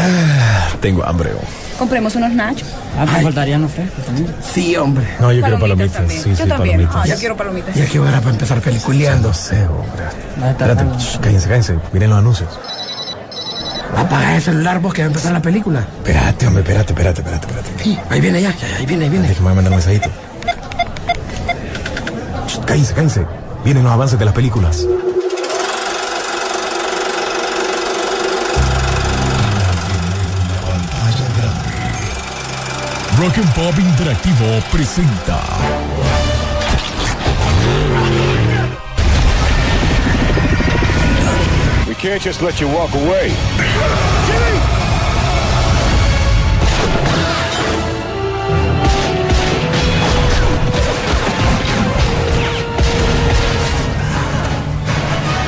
Ah, tengo hambre. Compremos unos nachos. Ah, me faltarían los frescos también. Sí, hombre. No, yo quiero palomitas. también. Sí, yo sí, también. palomitas. Ah, yo quiero palomitas. Ya que hora para empezar peliculeando. Sé, hombre. Va a estar Espérate, tan- shh, cállense, cállense. Miren los anuncios. Apaga el celular vos que va a empezar la película. Espérate, hombre, espérate, espérate, espérate, espérate. Sí, ahí viene ya, ya, ahí viene, ahí viene. Déjame mandar un mensajito. Shh, Cállense, cállense. Vienen los avances de las películas. Rock and Pop Interactivo presenta. We can't just let you walk away.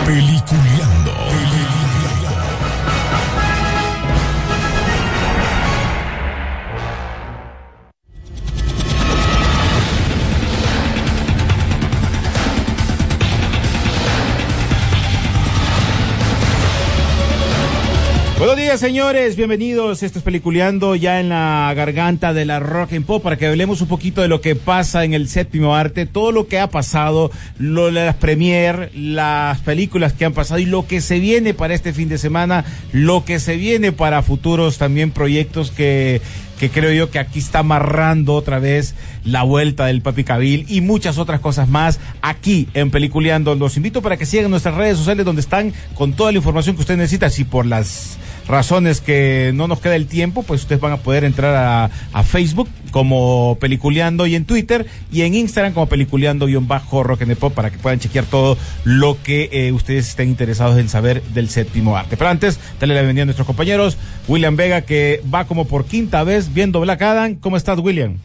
Peliculeando. Buenos días, señores. Bienvenidos. Esto es Peliculeando ya en la garganta de la rock and pop para que hablemos un poquito de lo que pasa en el séptimo arte, todo lo que ha pasado, lo, las premier, las películas que han pasado y lo que se viene para este fin de semana, lo que se viene para futuros también proyectos que que creo yo que aquí está amarrando otra vez la vuelta del Papi Cabil y muchas otras cosas más aquí en Peliculeando. Los invito para que sigan nuestras redes sociales donde están con toda la información que usted necesita. Si por las razones que no nos queda el tiempo, pues ustedes van a poder entrar a, a Facebook como Peliculeando y en Twitter y en Instagram como Peliculeando-Rock and Pop para que puedan chequear todo lo que eh, ustedes estén interesados en saber del séptimo arte. Pero antes, dale la bienvenida a nuestros compañeros. William Vega, que va como por quinta vez viendo Black Adam. ¿Cómo estás, William?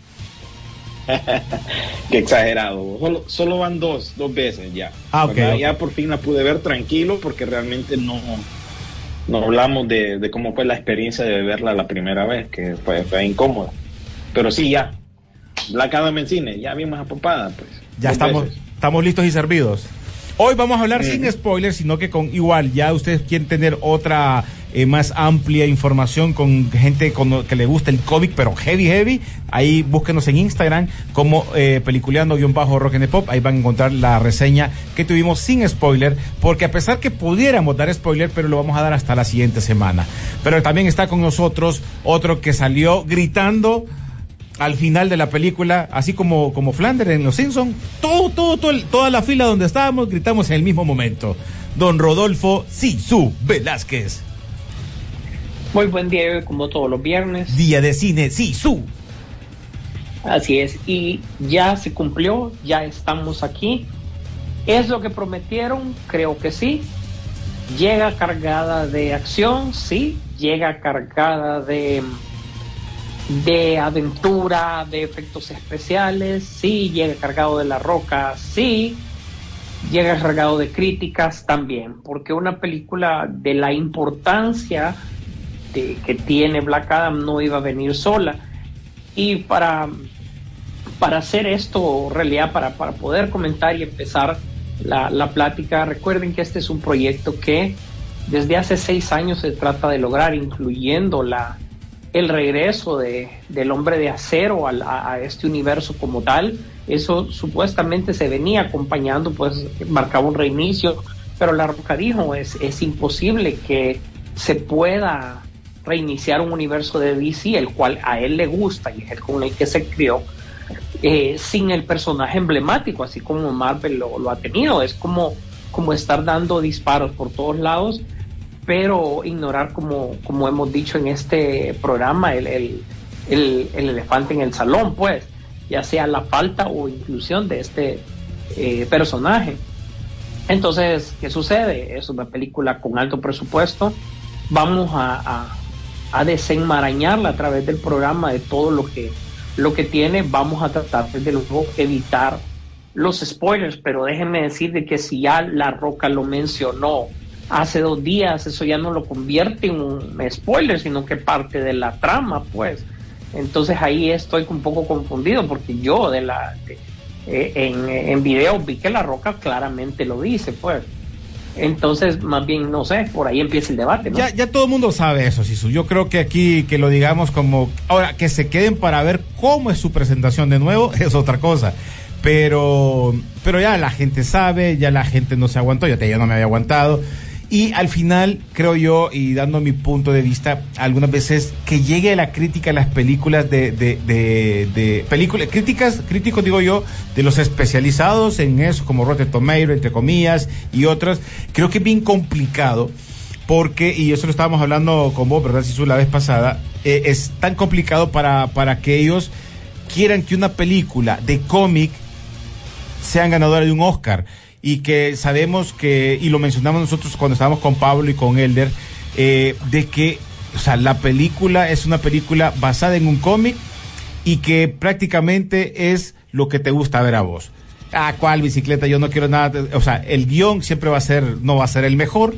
Qué exagerado. Solo, solo van dos, dos veces ya. Ah, ok, ¿Verdad? ok. Ya por fin la pude ver tranquilo porque realmente no, no hablamos de, de cómo fue la experiencia de verla la primera vez, que fue, fue incómodo. Pero sí, ya. Black Adam en cine, ya bien más apopada, pues. Ya estamos, veces. estamos listos y servidos. Hoy vamos a hablar sin spoilers, sino que con igual, ya ustedes quieren tener otra eh, más amplia información con gente que le gusta el cómic, pero heavy, heavy. Ahí búsquenos en Instagram como eh, peliculeando-rock and pop. Ahí van a encontrar la reseña que tuvimos sin spoiler, porque a pesar que pudiéramos dar spoiler, pero lo vamos a dar hasta la siguiente semana. Pero también está con nosotros otro que salió gritando al final de la película, así como, como Flanders en Los Simpsons, todo, todo, todo toda la fila donde estábamos gritamos en el mismo momento. Don Rodolfo Sisu Velázquez. Muy buen día, como todos los viernes. Día de cine Sisu. Así es, y ya se cumplió, ya estamos aquí. ¿Es lo que prometieron? Creo que sí. Llega cargada de acción, sí. Llega cargada de, de aventura, de efectos especiales, sí. Llega cargado de la roca, sí. Llega cargado de críticas también, porque una película de la importancia que tiene Black Adam no iba a venir sola. Y para, para hacer esto realidad, para, para poder comentar y empezar la, la plática, recuerden que este es un proyecto que desde hace seis años se trata de lograr, incluyendo la, el regreso de, del hombre de acero a, a este universo como tal. Eso supuestamente se venía acompañando, pues marcaba un reinicio, pero la Roca dijo, es, es imposible que se pueda reiniciar un universo de DC, el cual a él le gusta y es el con el que se crió, eh, sin el personaje emblemático, así como Marvel lo, ha tenido. Es como, como estar dando disparos por todos lados, pero ignorar, como, como hemos dicho en este programa, el, el, el- el elefante en el salón, pues, ya sea la falta o inclusión de este eh, personaje. Entonces, ¿qué sucede? Es una película con alto presupuesto. Vamos a- a desenmarañarla a través del programa de todo lo que, lo que tiene. Vamos a tratar de luego evitar los spoilers, pero déjenme decir de que si ya La Roca lo mencionó hace dos días, eso ya no lo convierte en un spoiler, sino que parte de la trama, pues. Entonces ahí estoy un poco confundido porque yo de la eh, en, en video vi que La Roca claramente lo dice, pues. Entonces, más bien, no sé, por ahí empieza el debate, ¿no? Ya, ya todo el mundo sabe eso, Sisu. Yo creo que aquí que lo digamos como. Ahora, que se queden para ver cómo es su presentación de nuevo es otra cosa. Pero, pero ya la gente sabe, ya la gente no se aguantó, ya, te, no me había aguantado. Y al final, creo yo, y dando mi punto de vista, algunas veces que llegue la crítica a las películas de, de, de, de películas, críticas, críticos digo yo, de los especializados en eso, como Rotten Tomato, entre comillas, y otras, creo que es bien complicado, porque, y eso lo estábamos hablando con vos, ¿verdad, Sisu, la vez pasada, eh, es tan complicado para, para que ellos quieran que una película de cómic sean ganadora de un Oscar y que sabemos que, y lo mencionamos nosotros cuando estábamos con Pablo y con Elder, eh, de que, o sea, la película es una película basada en un cómic y que prácticamente es lo que te gusta ver a vos. Ah, ¿cuál bicicleta? Yo no quiero nada. o sea, el guion siempre va a ser, no va a ser el mejor,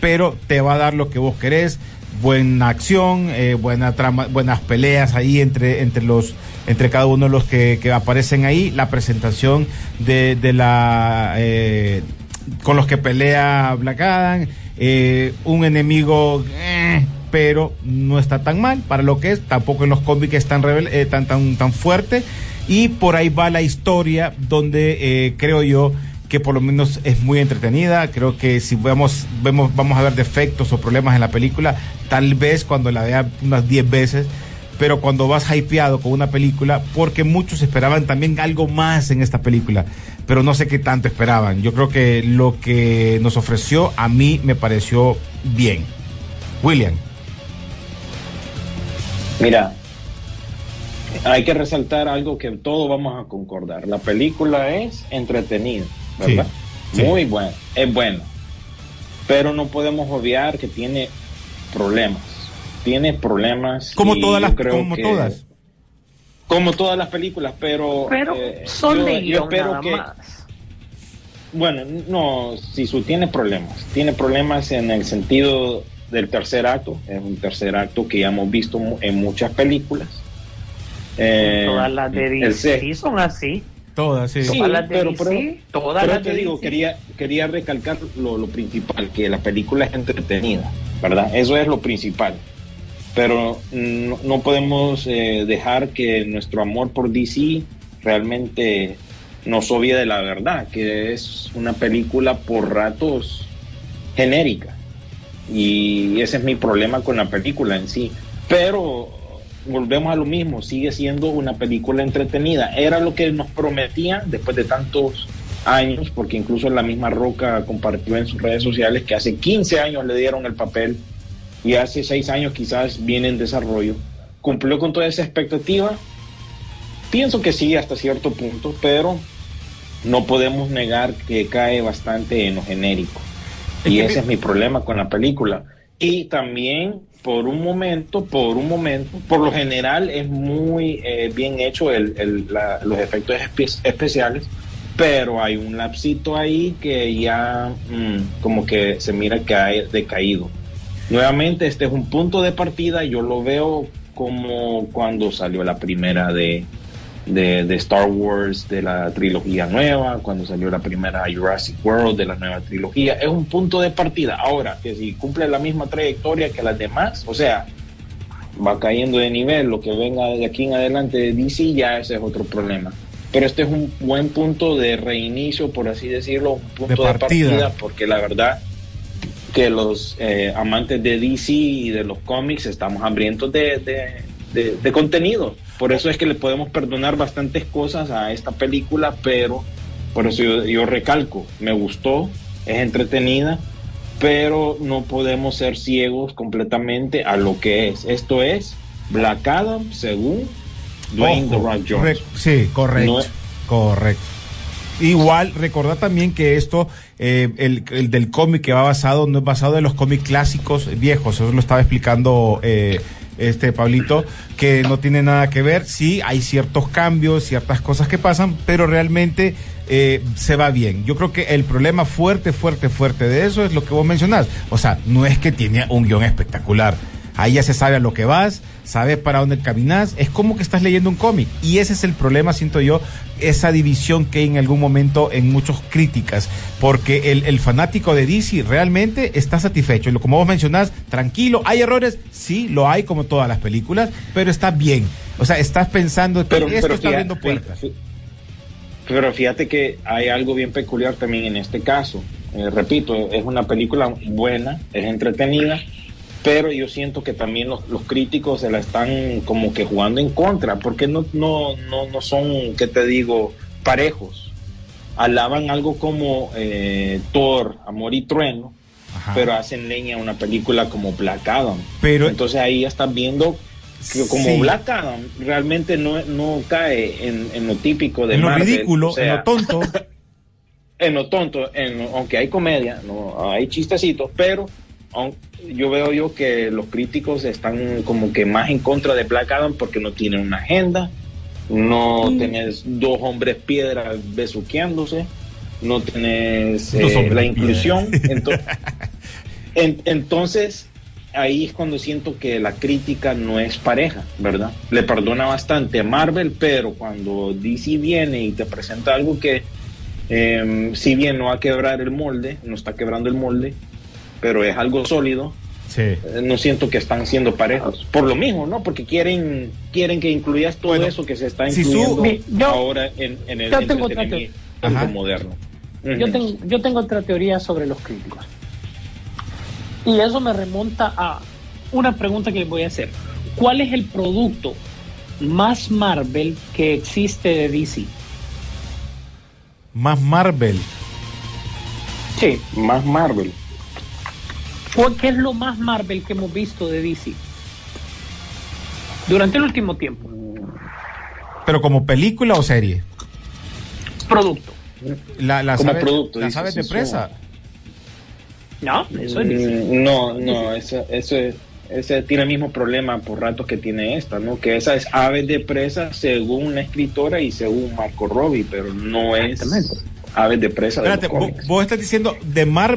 pero te va a dar lo que vos querés. Buena acción, eh, buena trama, buenas peleas ahí entre, entre los, entre cada uno de los que, que aparecen ahí. La presentación de, de la, eh, con los que pelea Black Adam, eh, un enemigo, pero no está tan mal para lo que es, tampoco en los cómics es tan, rebel- tan, tan, tan fuerte, y por ahí va la historia donde creo yo que por lo menos es muy entretenida, creo que si vemos, vemos, vamos a ver defectos o problemas en la película, tal vez cuando la vea unas 10 veces, pero cuando vas hypeado con una película, porque muchos esperaban también algo más en esta película, pero no sé qué tanto esperaban. Yo creo que lo que nos ofreció a mí me pareció bien. William. Mira, hay que resaltar algo que todos vamos a concordar. La película es entretenida, ¿verdad? Sí, sí. Muy buena, es buena. Pero no podemos obviar que tiene problemas. Tiene problemas. Como todas las, creo como que- todas. Como todas las películas, pero. Pero eh, son yo- de yo guion espero nada que- más. Bueno, no, Sisu tiene problemas. Tiene problemas en el sentido del tercer acto. Es un tercer acto que ya hemos visto mu- en muchas películas. Eh, Todas las de DC son así. Todas, sí. Sí, Todas las de pero, DC, pero, todas pero las te de digo, DC. quería, quería recalcar lo, lo principal, que la película es entretenida, ¿verdad? Eso es lo principal. Pero no, no podemos eh, dejar que nuestro amor por DC realmente nos obvie de la verdad, que es una película por ratos genérica. Y ese es mi problema con la película en sí. Pero volvemos a lo mismo, sigue siendo una película entretenida. Era lo que nos prometían después de tantos años, porque incluso la misma Roca compartió en sus redes sociales que hace 15 años le dieron el papel y hace 6 años quizás viene en desarrollo. ¿Cumplió con toda esa expectativa? Pienso que sí, hasta cierto punto, pero no podemos negar que cae bastante en lo genérico. Y ese es mi problema con la película. Y también, por un momento, por un momento, por lo general es muy eh, bien hecho el, el- los efectos espe- especiales, pero hay un lapsito ahí que ya mm, como que se mira que ha decaído. Nuevamente, este es un punto de partida, yo lo veo como cuando salió la primera de, de, de Star Wars de la trilogía nueva, cuando salió la primera Jurassic World de la nueva trilogía. Es un punto de partida. Ahora, que si cumple la misma trayectoria que las demás, o sea, va cayendo de nivel, lo que venga de aquí en adelante de DC, ya ese es otro problema. Pero este es un buen punto de reinicio, por así decirlo, un punto de De partida, partida. porque la verdad que los eh, amantes de DC y de los cómics estamos hambrientos de, de- de contenido. Por eso es que le podemos perdonar bastantes cosas a esta película, pero por eso yo, yo recalco, me gustó, es entretenida, pero no podemos ser ciegos completamente a lo que es. Esto es Black Adam según Dwayne The Ojo, Rock Johnson. re- sí, correcto. No es- Correcto. Igual, recordar también que esto, eh, el, el del cómic que va basado, no es basado en los cómics clásicos viejos, eso lo estaba explicando eh, este Pablito, que no tiene nada que ver, sí, hay ciertos cambios, ciertas cosas que pasan, pero realmente eh, se va bien. Yo creo que el problema fuerte, fuerte, fuerte de eso es lo que vos mencionás. O sea, no es que tiene un guion espectacular, Ahí ya se sabe a lo que vas, sabes para dónde caminas, es como que estás leyendo un cómic. Y ese es el problema, siento yo, esa división que hay en algún momento en muchos críticas, porque el, el fanático de DC realmente está satisfecho. Como vos mencionás, tranquilo, ¿hay errores? Sí, lo hay como todas las películas, pero está bien. O sea, estás pensando que Pero, esto pero está fíjate- abriendo puertas. Pero fíjate que hay algo bien peculiar también en este caso. Eh, repito, es una película buena, es entretenida, pero yo siento que también los, los críticos se la están como que jugando en contra, porque no, no, no, no son, ¿qué te digo?, parejos. Alaban algo como eh, Thor, Amor y Trueno, Ajá. pero hacen leña a una película como Black Adam. Pero- Entonces ahí ya estás viendo que como Sí. Black Adam realmente no, no cae en, en lo típico de en lo Marvel, ridículo, o sea, en lo tonto. en lo tonto, en lo- aunque hay comedia, no hay chistecitos, pero yo veo yo que los críticos están como que más en contra de Black Adam porque no tienen una agenda, no tenés dos hombres piedras besuqueándose, no tenés eh, la inclusión, en- entonces ahí es cuando siento que la crítica no es pareja, ¿verdad? Le perdona bastante a Marvel, pero cuando DC viene y te presenta algo que eh, si bien no va a quebrar el molde, no está quebrando el molde, pero es algo sólido, Sí. eh, no siento que están siendo parejos. Por lo mismo, ¿no? Porque quieren quieren que incluyas todo Bueno, eso que se está si incluyendo su- Mi- yo- ahora en, en el yo tengo moderno. Yo tengo, yo tengo otra teoría sobre los críticos. Y eso me remonta a una pregunta que les voy a hacer. ¿Cuál es el producto más Marvel que existe de DC? Más Marvel. Sí. Más Marvel. ¿Cuál- ¿Qué es lo más Marvel que hemos visto de DC? Durante el último tiempo. Pero como película o serie. Producto. La, las Como aves, producto, las dices, aves de presa. No, eso es DC. Mm, No, no, eso, eso es- ese tiene el mismo problema por ratos que tiene esta, ¿no? Que esa es Aves de Presa según una escritora y según Marco Robbie, pero no es. Aves de Presa de Espérate, los vos, cómics. vos estás diciendo de Mar...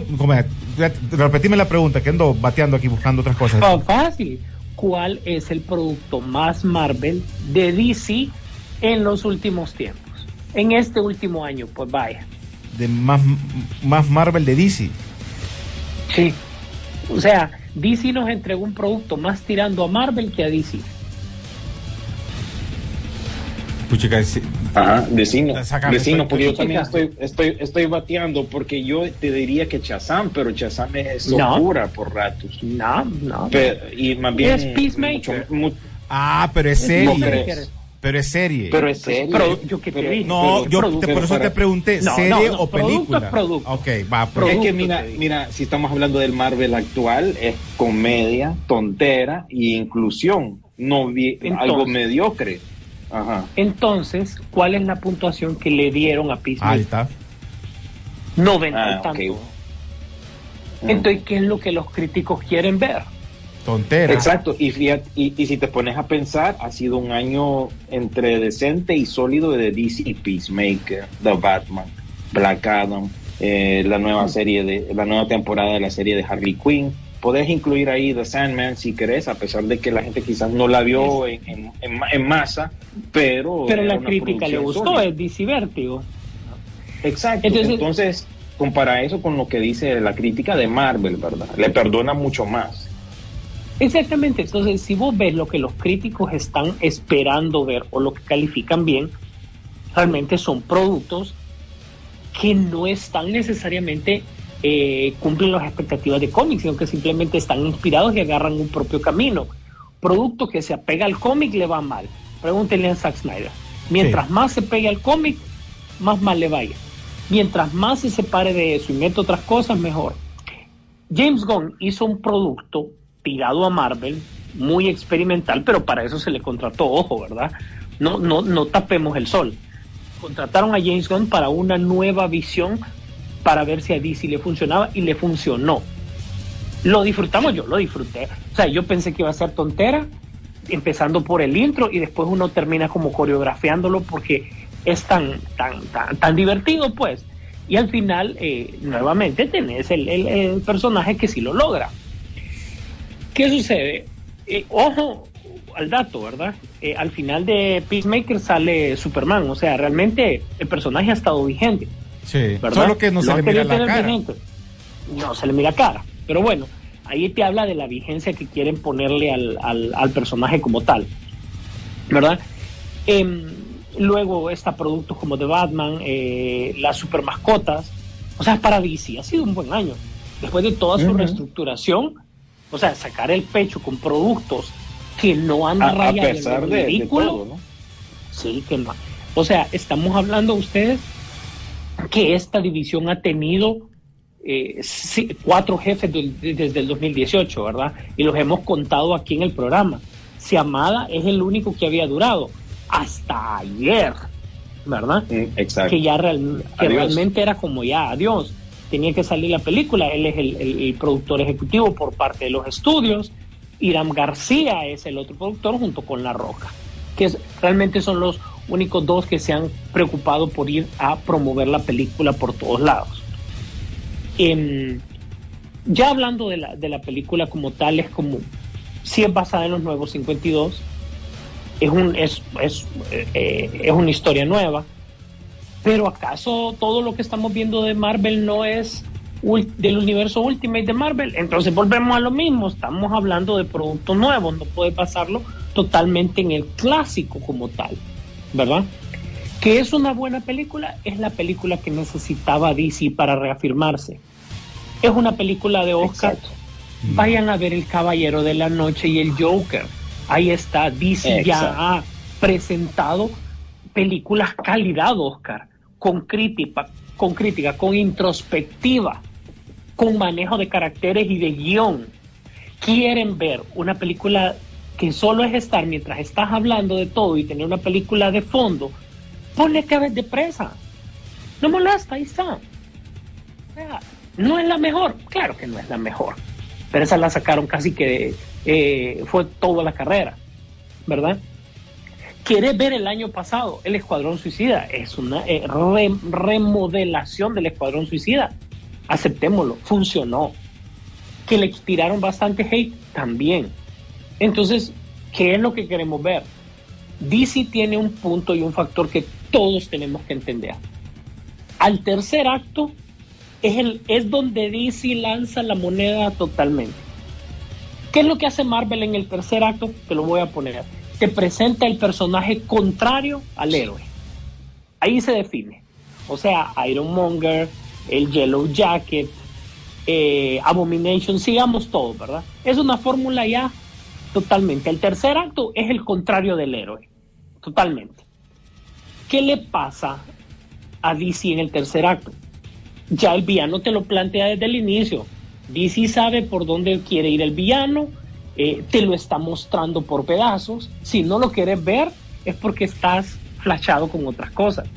Repetime la pregunta, que ando bateando aquí buscando otras cosas. Fácil. ¿Cuál es el producto más Marvel de DC en los últimos tiempos? En este último año, pues vaya. De más, más Marvel de DC. Sí. O sea, DC nos entregó un producto más tirando a Marvel que a DC. Puchica. Ajá, vecino, estoy- porque yo también estoy, estoy, estoy bateando, porque yo te diría que Chazam, pero Chazam es No. locura por ratos. No, no. Pe- y más bien... Es Peacemaker. mucho- Ah, pero es No serie. Pero es serie. pero es serio. Pro- yo que te Pero- dije. no, pero- yo producto. te- por eso pero te pregunté, No, ¿serie no, no, o producto película? es producto. Ok, va. pues. Es Producto, que mira, mira, si estamos hablando del Marvel actual, es comedia, tontera y inclusión, no vi- Entonces. algo mediocre. Ajá. Entonces, ¿cuál es la puntuación que le dieron a Peacemaker? Alta. 90 Ah, y tanto. ok. Entonces, ¿qué es lo que los críticos quieren ver? Tontera. Exacto, y, fíjate, y, y si te pones a pensar, ha sido un año entre decente y sólido de DC, Peacemaker, The Batman, Black Adam, eh, la nueva serie de la nueva temporada de la serie de Harley Quinn. Podés incluir ahí The Sandman si querés, a pesar de que la gente quizás no la vio en, en- en ma- en masa, pero... Pero la crítica le gustó, sólida. es DC Vértigo. Exacto. Entonces- Entonces, compara eso con lo que dice la crítica de Marvel, ¿verdad? Le perdona mucho más. Exactamente, entonces si vos ves lo que los críticos están esperando ver o lo que califican bien, realmente son productos que no están necesariamente eh, cumplen las expectativas de cómics, sino que simplemente están inspirados y agarran un propio camino. Producto que se apega al cómic le va mal. Pregúntenle a Zack Snyder. Mientras Sí. más se pegue al cómic, más mal le vaya. Mientras más se separe de eso y mete otras cosas, mejor. James Gunn hizo un producto tirado a Marvel, muy experimental, pero para eso se le contrató, ojo, ¿verdad? No, no, no tapemos el sol. Contrataron a James Gunn para una nueva visión para ver si a DC le funcionaba y le funcionó. Lo disfrutamos, yo lo disfruté. O sea, yo pensé que iba a ser tontera, empezando por el intro y después uno termina como coreografiándolo porque es tan, tan, tan, tan divertido, pues. Y al final, eh, nuevamente, tenés el, el- personaje que sí lo logra. ¿Qué sucede? eh, ojo al dato, ¿verdad? Eh, al final de Peacemaker sale Superman, o sea, realmente el personaje ha estado vigente. Sí, ¿verdad? solo que no Lo se han le mira la cara. No se le mira cara. Pero bueno, ahí te habla de la vigencia que quieren ponerle al, al- al personaje como tal. ¿Verdad? Em, luego está productos como The Batman, eh, las super mascotas. O sea, para DC ha sido un buen año. Después de toda su Ujú. reestructuración, o sea, sacar el pecho con productos que no han A, a rayado en pesar lo de, de ridículo. todo, ¿no? Sí, que no. O sea, estamos hablando ustedes que esta división ha tenido eh, cuatro jefes desde el 2018, ¿verdad? Y los hemos contado aquí en el programa. Si Amada es el único que había durado hasta ayer, ¿verdad? Mm, Exacto. Que ya real- que Adiós. realmente era como ya, adiós. Tenía que salir la película. Él es el, el- el productor ejecutivo por parte de los estudios. Iram García es el otro productor junto con La Roca, que es- realmente son los únicos dos que se han preocupado por ir a promover la película por todos lados. Em, ya hablando de la, de la película como tal, es como, si es basada en los nuevos 52, es, un, es, es, eh, es una historia nueva, pero ¿acaso todo lo que estamos viendo de Marvel no es del universo Ultimate de Marvel? Entonces volvemos a lo mismo, estamos hablando de productos nuevos, no puede pasarlo totalmente en el clásico como tal, ¿verdad? Que es una buena película, es la película que necesitaba DC para reafirmarse. Es una película de Oscar. Exacto. Vayan a ver El Caballero de la Noche y El Joker. Ahí está, DC Exacto. ya ha presentado películas calidad Oscar, con crítica, con crítica, con introspectiva, con manejo de caracteres y de guion. Quieren ver una película que solo es estar mientras estás hablando de todo y tener una película de fondo, ponle cabeza de presa. No molesta, ahí está. No es la mejor, claro que no es la mejor, pero esa la sacaron casi que eh, fue toda la carrera, ¿verdad? ¿Quieres ver el año pasado el Escuadrón Suicida? Es una eh, re- remodelación del Escuadrón Suicida. Aceptémoslo, funcionó. Que le tiraron bastante hate también. Entonces, ¿qué es lo que queremos ver? DC tiene un punto y un factor que todos tenemos que entender. Al tercer acto es, el, es donde DC lanza la moneda totalmente. ¿Qué es lo que hace Marvel en el tercer acto? Te lo voy a poner. Te presenta el personaje contrario al héroe. Ahí se define. O sea, Iron Monger, el Yellow Jacket, eh, Abomination, sigamos todo, ¿verdad? Es una fórmula ya totalmente. El tercer acto es el contrario del héroe. Totalmente. ¿Qué le pasa a DC en el tercer acto? Ya el villano te lo plantea desde el inicio. DC sabe por dónde quiere ir el villano, eh, te lo está mostrando por pedazos. Si no lo quieres ver, es porque estás flashado con otras cosas.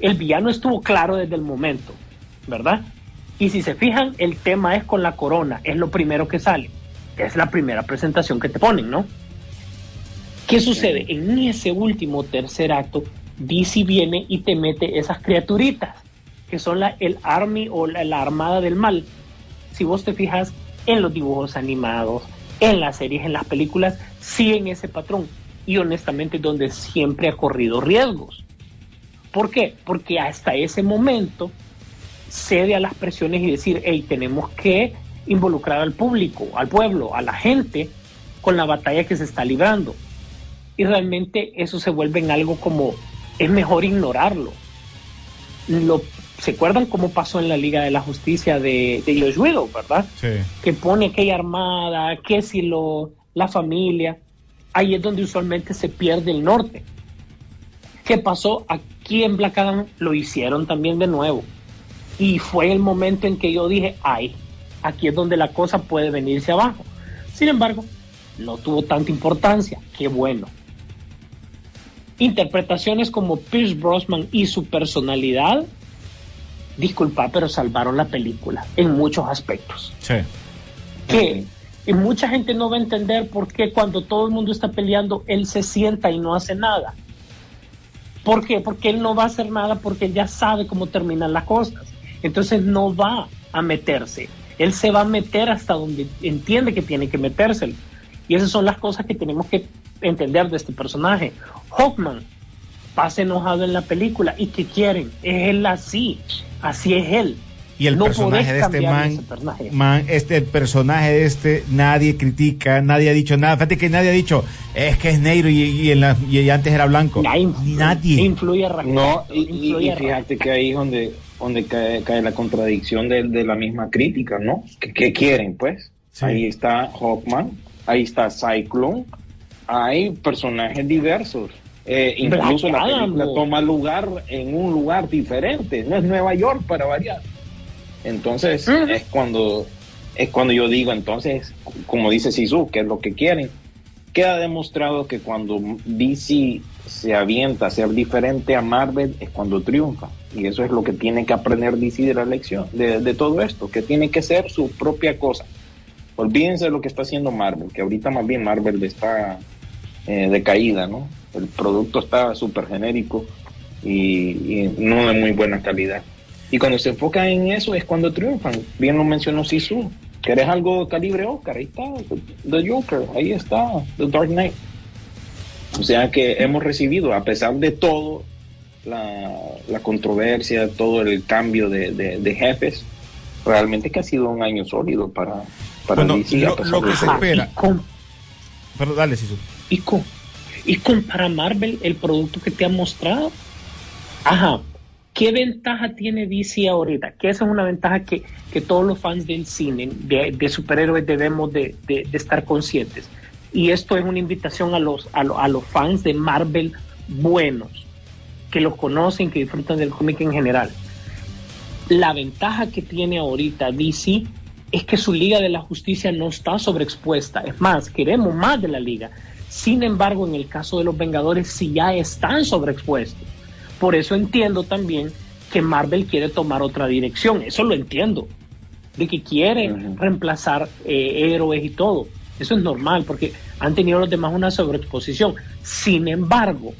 El villano estuvo claro desde el momento, ¿verdad? Y si se fijan, el tema es con la corona, es lo primero que sale. Es la primera presentación que te ponen, ¿no? ¿Qué sucede? En ese último tercer acto, DC viene y te mete esas criaturitas, que son la, el Army o la, la Armada del Mal. Si vos te fijas en los dibujos animados, en las series, en las películas, siguen ese patrón. Y honestamente es donde siempre ha corrido riesgos. ¿Por qué? Porque hasta ese momento cede a las presiones y decir, hey, tenemos que involucrar al público, al pueblo, a la gente con la batalla que se está librando. Y realmente eso se vuelve en algo como, es mejor ignorarlo. Lo, ¿Se acuerdan cómo pasó en la Liga de la Justicia de, de Josh Widow, verdad? Sí. Que pone aquella armada, que si lo, la familia, ahí es donde usualmente se pierde el norte. ¿Qué pasó? Aquí en Black Adam lo hicieron también de nuevo. Y fue el momento en que yo dije, ay, aquí es donde la cosa puede venirse abajo. Sin embargo, no tuvo tanta importancia. Qué bueno. Interpretaciones como Pierce Brosnan y su personalidad, disculpa, pero salvaron la película en muchos aspectos. Sí. Que y mucha gente no va a entender por qué cuando todo el mundo está peleando, él se sienta y no hace nada. ¿Por qué? Porque él no va a hacer nada porque él ya sabe cómo terminan las cosas. Entonces no va a meterse. Él se va a meter hasta donde entiende que tiene que metérselo. Y esas son las cosas que tenemos que entender de este personaje. Hawkman pasa enojado en la película. ¿Y qué quieren? Es él así. Así es él. Y el No personaje de este man, personaje. man, este el personaje de este, nadie critica, nadie ha dicho nada. Fíjate que nadie ha dicho, es que es negro y, y en la- y antes era blanco. Ya influ- Nadie. Influye a No, y, influye y fíjate que ahí es donde, donde cae, cae la contradicción de, de la misma crítica, ¿no? ¿Qué, qué quieren, pues? Sí. Ahí está Hawkman, ahí está Cyclone, hay personajes diversos. Eh, incluso Black la película toma lugar en un lugar diferente, no es Nueva York para variar. Entonces es cuando es cuando yo digo, entonces, como dice Sisu, que es lo que quieren. Queda demostrado que cuando DC se avienta a ser diferente a Marvel es cuando triunfa. Y eso es lo que tiene que aprender DC de la lección, de, de todo esto, que tiene que ser su propia cosa. Olvídense de lo que está haciendo Marvel, que ahorita más bien Marvel está eh, de caída, ¿no? El producto está súper genérico y, y no de muy buena calidad. Y cuando se enfocan en eso es cuando triunfan. Bien lo mencionó Sisu. ¿Querés algo calibre Oscar? Ahí está, The Joker, ahí está, The Dark Knight. O sea que hemos recibido, a pesar de todo, la, la controversia, todo el cambio de, de- de jefes, realmente que ha sido un año sólido para, para Bueno, DC. a lo- pesar lo que de se espera. Y con, Pero dale, Sisu. y con, y con para Marvel el producto que te ha mostrado. Ajá. ¿Qué ventaja tiene DC ahorita? Que esa es una ventaja que, que todos los fans del cine, de, superhéroes, debemos de, estar conscientes. Y esto es una invitación a los, a, lo- a los fans de Marvel buenos, que los conocen, que disfrutan del cómic en general. La ventaja que tiene ahorita DC es que su Liga de la Justicia no está sobreexpuesta. Es más, queremos más de la Liga. Sin embargo, en el caso de los Vengadores, sí ya están sobreexpuestos. Por eso entiendo también que Marvel quiere tomar otra dirección. Eso lo entiendo. De que quiere reemplazar eh, héroes y todo. Eso es normal porque han tenido los demás una sobreexposición. Sin embargo,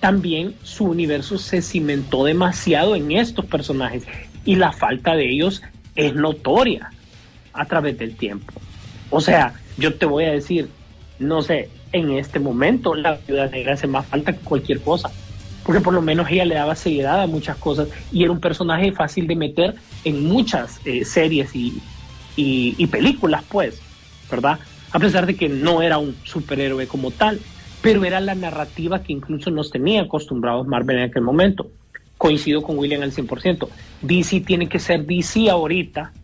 también su universo se cimentó demasiado en estos personajes y la falta de ellos es notoria a través del tiempo. O sea, yo te voy a decir, no sé, en este momento la ciudad negra hace más falta que cualquier cosa, porque por lo menos ella le daba seriedad a muchas cosas y era un personaje fácil de meter en muchas eh, series y, y- y películas, pues, ¿verdad? A pesar de que no era un superhéroe como tal, pero era la narrativa que incluso nos tenía acostumbrados Marvel en aquel momento. Coincido con William al 100%. DC tiene que ser DC ahorita,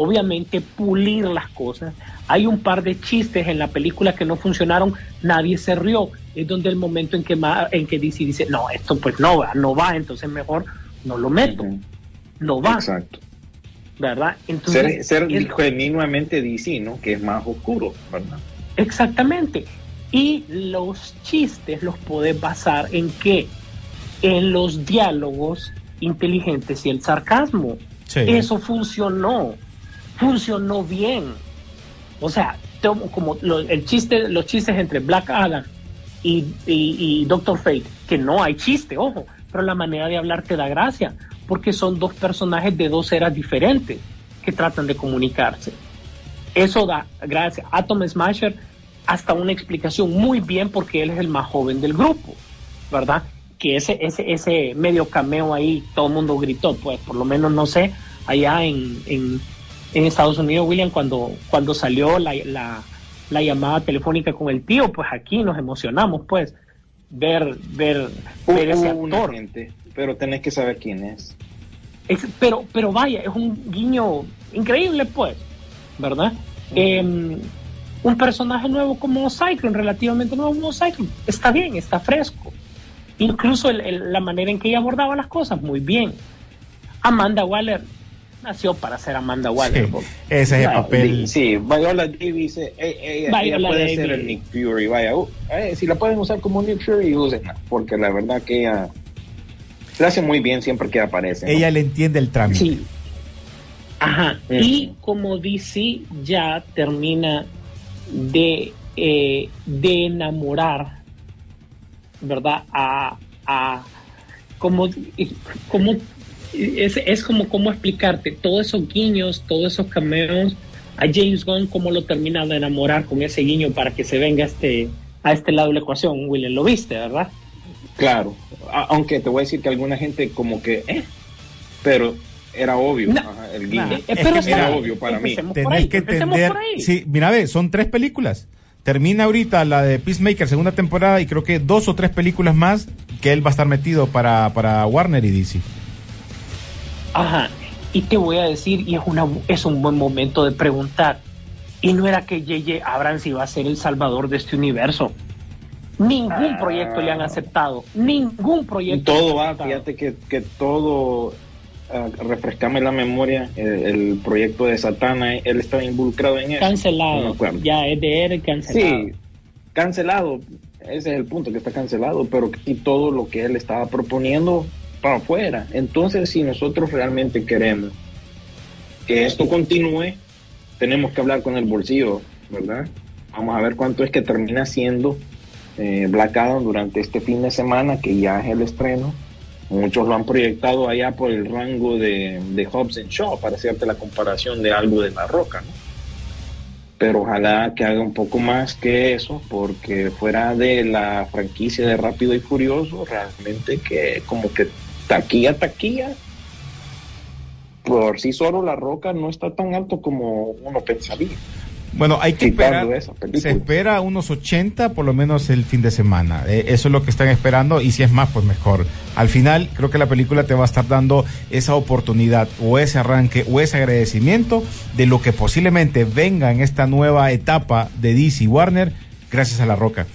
obviamente pulir las cosas. Hay un par de chistes en la película que no funcionaron, nadie se rió. Es donde el momento en que, en que DC dice, no, esto pues no va, no va, entonces mejor no lo meto, no va, Exacto. ¿verdad? Entonces, Ser, ser es- genuinamente DC, ¿no? Que es más oscuro, ¿verdad? Exactamente. Y los chistes los puedes basar en qué? En los diálogos inteligentes y el sarcasmo. Sí. Eso funcionó. Funcionó bien. O sea, como el chiste, los chistes entre Black Adam y, Doctor Fate, que no hay chiste, ojo, pero la manera de hablar te da gracia, porque son dos personajes de dos eras diferentes que tratan de comunicarse. Eso da gracias. Atom Smasher hasta una explicación muy bien porque él es el más joven del grupo, ¿verdad? Que ese, ese, ese medio cameo ahí todo el mundo gritó, pues por lo menos no sé, allá en, en Estados Unidos, William, cuando, cuando salió la, la, la llamada telefónica con el tío, pues aquí nos emocionamos, pues, ver, ver, ver ese actor. gente, pero tenés que saber quién es. Es- pero, pero vaya, es un guiño increíble, pues, ¿verdad? Eh, un personaje nuevo como Cyclone, relativamente nuevo como Cyclone, está bien, está fresco. Incluso el- el- la manera en que ella abordaba las cosas, muy bien. Amanda Waller nació para ser Amanda Waller. Sí, ese es el papel. Sí, Viola Davis, eh, eh, ella, Viola ella puede Davis. ser el Nick Fury, vaya, uh, eh, si la pueden usar como Nick Fury, úsenla, porque la verdad que ella la hace muy bien siempre que aparece. ¿no? Ella le entiende el trámite. Sí. Ajá. Y como DC ya termina de, eh, de enamorar, ¿verdad? A, a como, como es, es como cómo explicarte todos esos guiños, todos esos cameos a James Gunn cómo lo termina de enamorar con ese guiño para que se venga a este, a este lado de la ecuación. William, lo viste, ¿verdad? Claro, A- aunque te voy a decir que alguna gente como que, eh, pero era obvio No. ajá, el guiño. Eh, Es pero mira, bien, obvio para mí. Tenés ahí, que entender. Sí, mira, ve, son tres películas. Termina ahorita la de Peacemaker, segunda temporada, y creo que dos o tres películas más que él va a estar metido para, para Warner y DC. Ajá. Y te voy a decir, y es, una, es un buen momento de preguntar, ¿y no era que J.J. Abrams iba a ser el salvador de este universo? Ningún proyecto le han aceptado, ningún proyecto. Todo va, fíjate que, que todo, ah, refrescame la memoria, el, el proyecto de Satana, él estaba involucrado en eso. Cancelado, ya es de él cancelado. Sí, cancelado, ese es el punto, que está cancelado, pero y todo lo que él estaba proponiendo para afuera. Entonces, si nosotros realmente queremos que esto continúe, tenemos que hablar con el bolsillo, ¿verdad? Vamos a ver cuánto es que termina siendo eh, Black Adam durante este fin de semana, que ya es el estreno. Muchos lo han proyectado allá por el rango de, de Hobbs and Shaw, para hacerte la comparación de algo de La Roca, ¿no? pero ojalá que haga un poco más que eso, porque fuera de la franquicia de Rápido y Furioso, realmente que como que taquilla, taquilla, por sí solo La Roca no está tan alto como uno pensaría. Bueno, hay que esperar. Se espera unos 80 por lo menos el fin de semana. Eh, eso es lo que están esperando y si es más, pues mejor. Al final, creo que la película te va a estar dando esa oportunidad o ese arranque o ese agradecimiento de lo que posiblemente venga en esta nueva etapa de DC Warner gracias a La Roca.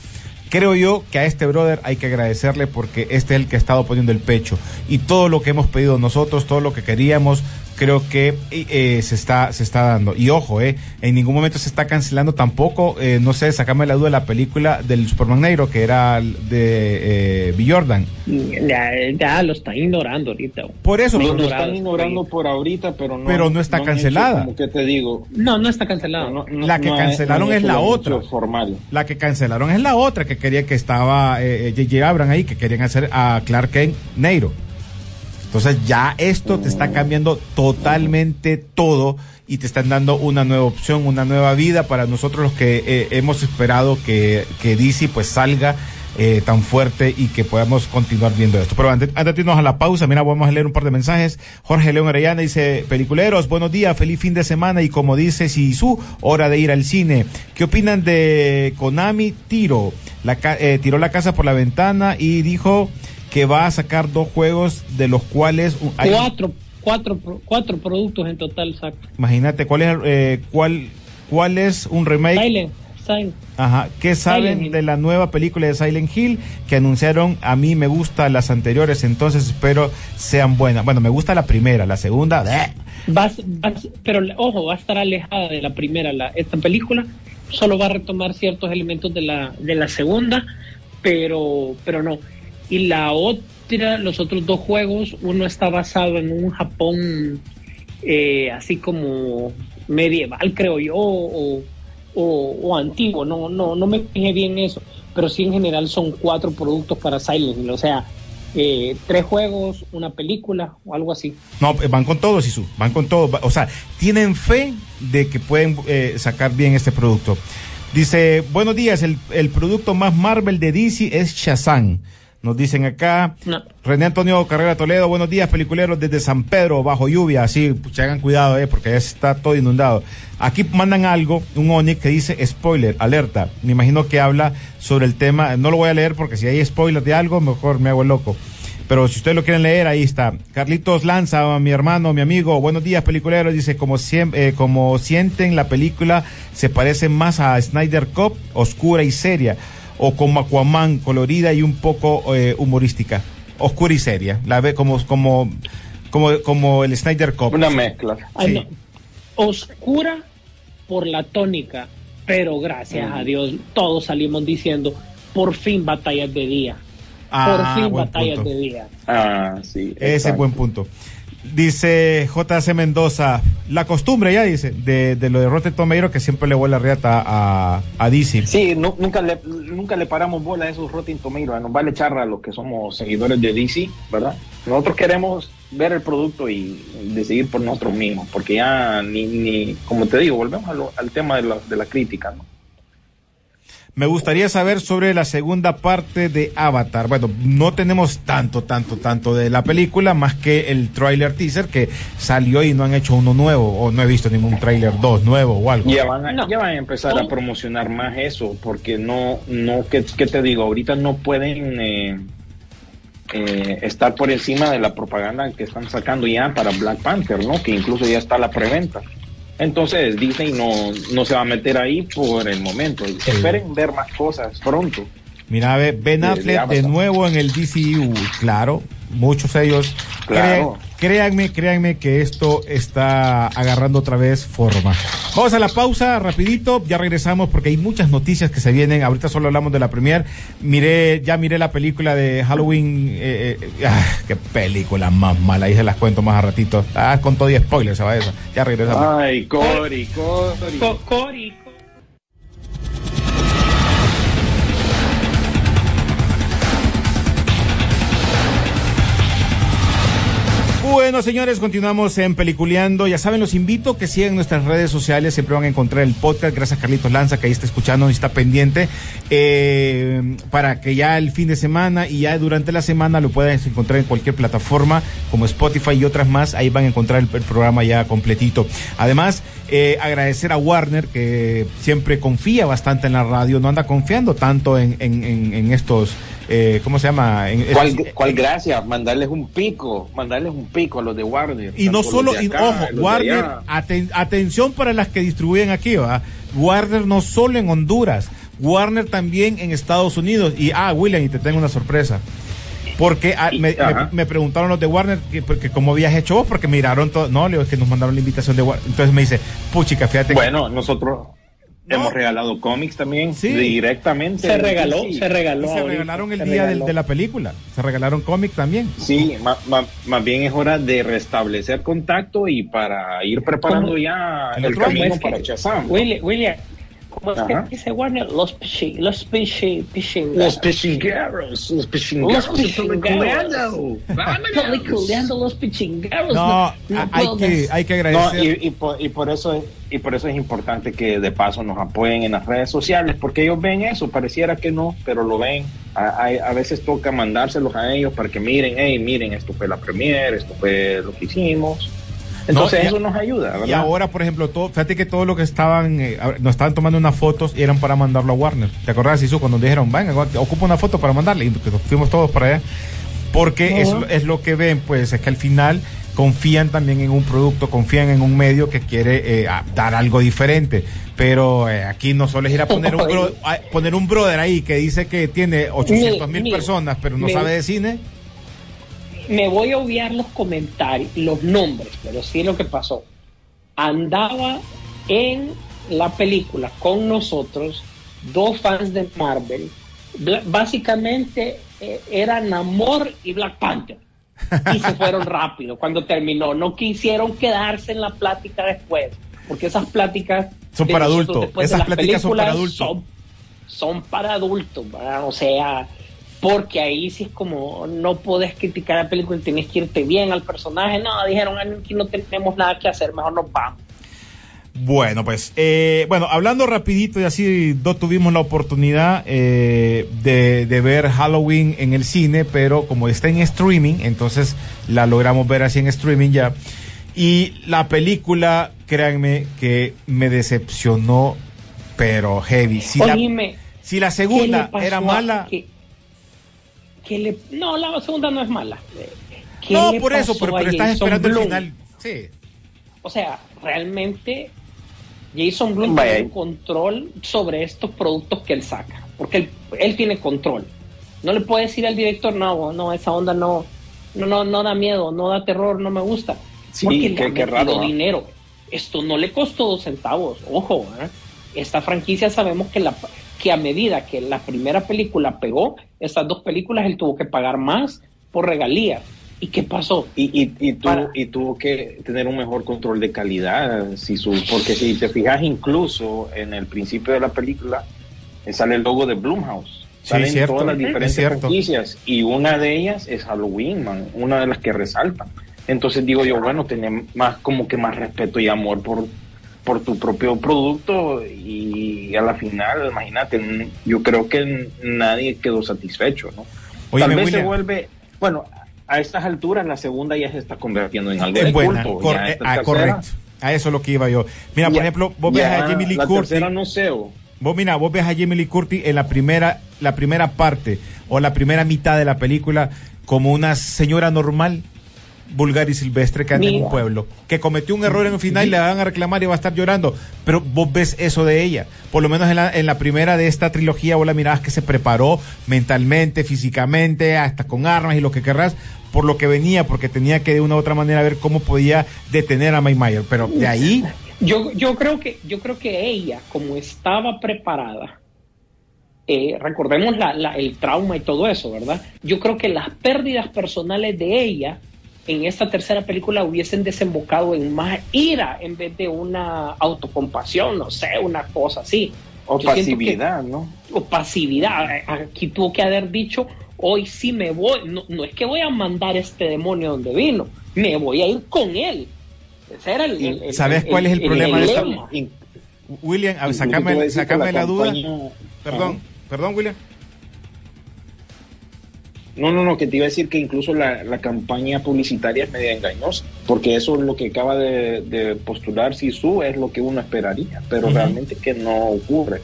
Creo yo que a este brother hay que agradecerle porque este es el que ha estado poniendo el pecho. Y todo lo que hemos pedido nosotros, todo lo que queríamos, creo que eh, se está se está dando. Y ojo, eh, en ningún momento se está cancelando tampoco, eh, no sé, sacame la duda la película del Superman Negro que era de eh, B. Jordan. Ya, ya lo están ignorando ahorita. Por eso, Lo, pero- lo están ignorando por ahorita, pero no, Pero no está hecho cancelada. como que te digo, No, no está cancelado. no- no- La que cancelaron es la otra. formal. La que cancelaron es la otra que quería que estaba eh, J.J. Abrams ahí, que querían hacer a Clark Kent Neiro. Entonces ya esto te está cambiando totalmente todo y te están dando una nueva opción, una nueva vida para nosotros los que eh, hemos esperado que, que DC pues salga eh, tan fuerte y que podamos continuar viendo esto. Pero antes, de irnos a la pausa, mira, vamos a leer un par de mensajes. Jorge León Arellana dice, peliculeros, buenos días, feliz fin de semana y como dice Sisu, hora de ir al cine. ¿Qué opinan de Konami Tiro? La, eh, tiró la casa por la ventana y dijo que va a sacar dos juegos de los cuales hay- Cuatro, cuatro, cuatro productos en total, exacto. imagínate cuál es eh, cuál cuál es un remake Silent, Silent. Ajá, ¿qué saben de la nueva película de Silent Hill que anunciaron? A mí me gustan las anteriores, entonces espero sean buenas. Bueno, me gusta la primera, la segunda, vas- pero ojo, va a estar alejada de la primera. La, esta película solo va a retomar ciertos elementos de la, de la segunda, pero, pero no. Y la otra, los otros dos juegos, uno está basado en un Japón eh, así como medieval, creo yo, o, antiguo. No, no, no me fijé bien eso, pero sí en general son cuatro productos para Silent Hill, o sea. eh, tres juegos, una película o algo así. No, eh, van con todo, Sisu, van con todo. Va- O sea, tienen fe de que pueden sacar bien este producto. Dice, buenos días, el, el producto más Marvel de DC es Shazam. Nos dicen acá, No. René Antonio Carrera Toledo, buenos días, peliculeros desde San Pedro, bajo lluvia, así, pues, hagan cuidado, eh, porque ya está todo inundado. Aquí mandan algo, un Onix que dice spoiler, alerta. Me imagino que habla sobre el tema, no lo voy a leer porque si hay spoiler de algo, mejor me hago el loco. Pero si ustedes lo quieren leer, ahí está. Carlitos Lanza, mi hermano, mi amigo, buenos días, peliculeros. Dice, como, siem- eh, como sienten la película, se parece más a Snyder Cup, oscura y seria, o como Aquaman, colorida y un poco eh, humorística. Oscura y seria. La ve como, como, como, como el Snyder Cup. Una mezcla. Ah, Sí. no. Oscura por la tónica, pero gracias a Dios todos salimos diciendo por fin batallas de día. Ah, por fin buen batallas punto. de día. Ah, sí. Ese es buen punto. Dice JC Mendoza, la costumbre ya dice, de, de lo de Rotten Tomato que siempre le vuela riata a, a DC. Sí, nu- nunca, le, nunca le paramos bola a esos Rotten Tomatoes. Nos vale charra a los que somos seguidores de DC, ¿verdad? Nosotros queremos ver el producto y decidir por nosotros mismos, porque ya ni, ni como te digo, volvemos lo- al tema de la, de la crítica, ¿no? Me gustaría saber sobre la segunda parte de Avatar. Bueno, no tenemos tanto, tanto, tanto de la película, más que el tráiler teaser que salió y no han hecho uno nuevo, o no he visto ningún tráiler 2 nuevo o algo. Ya van, a, No. ya van a empezar a promocionar más eso, porque no, no, ¿qué, qué te digo? Ahorita no pueden eh, eh, estar por encima de la propaganda que están sacando ya para Black Panther, ¿no? Que incluso ya está la preventa. Entonces Disney no, no se va a meter ahí por el momento. Esperen ver más cosas pronto. Mira, ve, Ben de Affleck de, nuevo en el DCU, claro, muchos ellos. Claro. Créanme, créanme que esto está agarrando otra vez forma. Vamos a la pausa, rapidito, ya regresamos porque hay muchas noticias que se vienen. Ahorita solo hablamos de la premier. Miré, ya miré la película de Halloween. eh, eh, ah, qué película más mala, ahí se las cuento más a ratito. Ah, con todo y spoilers se va esa. Ya regresamos. Ay, Cory, Cory. Co- Cory, Bueno, señores, continuamos en Peliculeando. Ya saben, los invito que sigan nuestras redes sociales. Siempre van a encontrar el podcast. Gracias, Carlitos Lanza, que ahí está escuchando y está pendiente. eh, para que ya el fin de semana y ya durante la semana lo puedan encontrar en cualquier plataforma como Spotify y otras más. Ahí van a encontrar el, programa ya completito. Además, eh, agradecer a Warner, que siempre confía bastante en la radio. No anda confiando tanto en- en estos. Eh, ¿Cómo se llama? En ¿Cuál, cuál gracia? Mandarles un pico, mandarles un pico a los de Warner. Y no solo, y, ojo, Warner, aten- atención para las que distribuyen aquí, ¿va? Warner no solo en Honduras, Warner también en Estados Unidos. Y, ah, William, y te tengo una sorpresa. Porque ah, me, me- Ajá. me preguntaron los de Warner que, porque cómo habías hecho vos, porque miraron todo. No, le digo, es que nos mandaron la invitación de Warner. Entonces me dice, puchica, fíjate. que- Bueno, nosotros No. hemos regalado cómics también Sí. directamente. se regaló, Sí. se regaló. y se ahorita, regalaron el se día regaló. de la película. Se regalaron cómic también. Sí, ma- ma- más bien es hora de restablecer contacto y para ir preparando ¿Cómo? ya El el, camino es que- para Shazam. William, William, ¿cómo es Ajá. que dice Warner? Los pichi, los pichi, pichi. Los pichingueros, los pichingueros. Los pichingueros. peliculeando. Los pichingueros. No, no hay, puedo que, hay que No, agradecer. y, y por, y por eso es, y por eso es importante que de paso nos apoyen en las redes sociales, porque ellos ven eso, pareciera que no, pero lo ven. A, a- a veces toca mandárselos a ellos para que miren, hey, miren, esto fue la premiere, esto fue lo que hicimos. Entonces a- eso nos ayuda, ¿verdad? Y ahora, por ejemplo, todo, fíjate que todo lo que estaban, eh, nos estaban tomando unas fotos y eran para mandarlo a Warner. ¿Te acordás, Isu, cuando dijeron, venga, ocupa una foto para mandarle? Y fuimos todos para allá. Porque es, es lo que ven, pues es que al final confían también en un producto, confían en un medio que quiere eh, dar algo diferente. Pero eh, aquí no solo es ir a poner un, bro- a poner un brother ahí que dice que tiene 800 mil personas, pero no sabe de cine. Me voy a obviar los comentarios, los nombres, pero sí lo que pasó. Andaba en la película con nosotros dos fans de Marvel. Bla- básicamente eh, eran Namor y Black Panther. Y se fueron rápido cuando terminó. No quisieron quedarse en la plática después, porque esas pláticas Son para adultos. Esas pláticas son para adultos. son son para adultos, ¿verdad? O sea, porque ahí sí es como no podés criticar la película, tienes que irte bien al personaje. No, dijeron aquí no tenemos nada que hacer, mejor nos vamos. Bueno, pues, eh, bueno, hablando rapidito y así no tuvimos la oportunidad eh, de, de ver Halloween en el cine, pero como está en streaming, entonces la logramos ver así en streaming ya. Y la película, créanme que me decepcionó, pero heavy. Si la, Oíme, si la ¿qué segunda era mala, qué- qué le- no, la segunda no es mala. ¿Qué no, le por eso, pero, estás Jason esperando el final. Sí. O sea, realmente Jason Blum Vaya. tiene un control sobre estos productos que él saca, porque él, él tiene control. No le puede decir al director, no, no, esa onda no, no, no, no da miedo, no da terror, no me gusta. Sí, porque le qué- ha qué metido raro, ¿no? dinero. Esto no le costó dos centavos, ojo. ¿eh? Esta franquicia sabemos que, la, que a medida que la primera película pegó, estas dos películas él tuvo que pagar más por regalías. ¿Y qué pasó? Y, y, y, tuvo, Para- y tuvo que tener un mejor control de calidad, si su, porque si te fijas incluso en el principio de la película, eh, sale el logo de Blumhouse. Sí, Salen cierto. todas las Es diferentes cierto. franquicias y una de ellas es Halloween, man, una de las que resaltan. Entonces digo yo, bueno, tener más como que más respeto y amor por, por tu propio producto y a la final, imagínate, yo creo que nadie quedó satisfecho, ¿no? Óyeme, Tal vez William. se vuelve, bueno, a estas alturas la segunda ya se está convirtiendo en algo de buena. culto. cor- ya eh, ah, correcto. A eso es lo que iba yo. Mira, por ejemplo, vos ves a Jimmy Lee La Curtis. tercera no sé, Vos mira, vos ves a Jamie Lee Curtis en la primera, la primera parte o la primera mitad de la película como una señora normal, vulgar y silvestre que anda en un pueblo, que cometió un error en un final y le van a reclamar y va a estar llorando. Pero vos ves eso de ella. Por lo menos en la, en la primera de esta trilogía, vos la mirabas que se preparó mentalmente, físicamente, hasta con armas y lo que querrás, por lo que venía, porque tenía que de una u otra manera ver cómo podía detener a Mike Mayer. Pero de ahí, Yo, yo creo que yo creo que ella, como estaba preparada, eh, recordemos la, la- el trauma y todo eso, ¿verdad? Yo creo que las pérdidas personales de ella en esta tercera película hubiesen desembocado en más ira en vez de una autocompasión, no sé, una cosa así. o Yo siento que- pasividad, ¿no? o pasividad. Aquí tuvo que haber dicho, hoy sí me voy, no, no es que voy a mandar este demonio donde vino, me voy a ir con él. Ese era el, el- el- ¿Sabes cuál es el problema de. In- William, sacame, sacame la, duda. Perdón, perdón, William. No, no, no, que te iba a decir que incluso la, la campaña publicitaria es media engañosa, porque eso es lo que acaba de, de postular Sisu, es lo que uno esperaría, pero realmente que no ocurre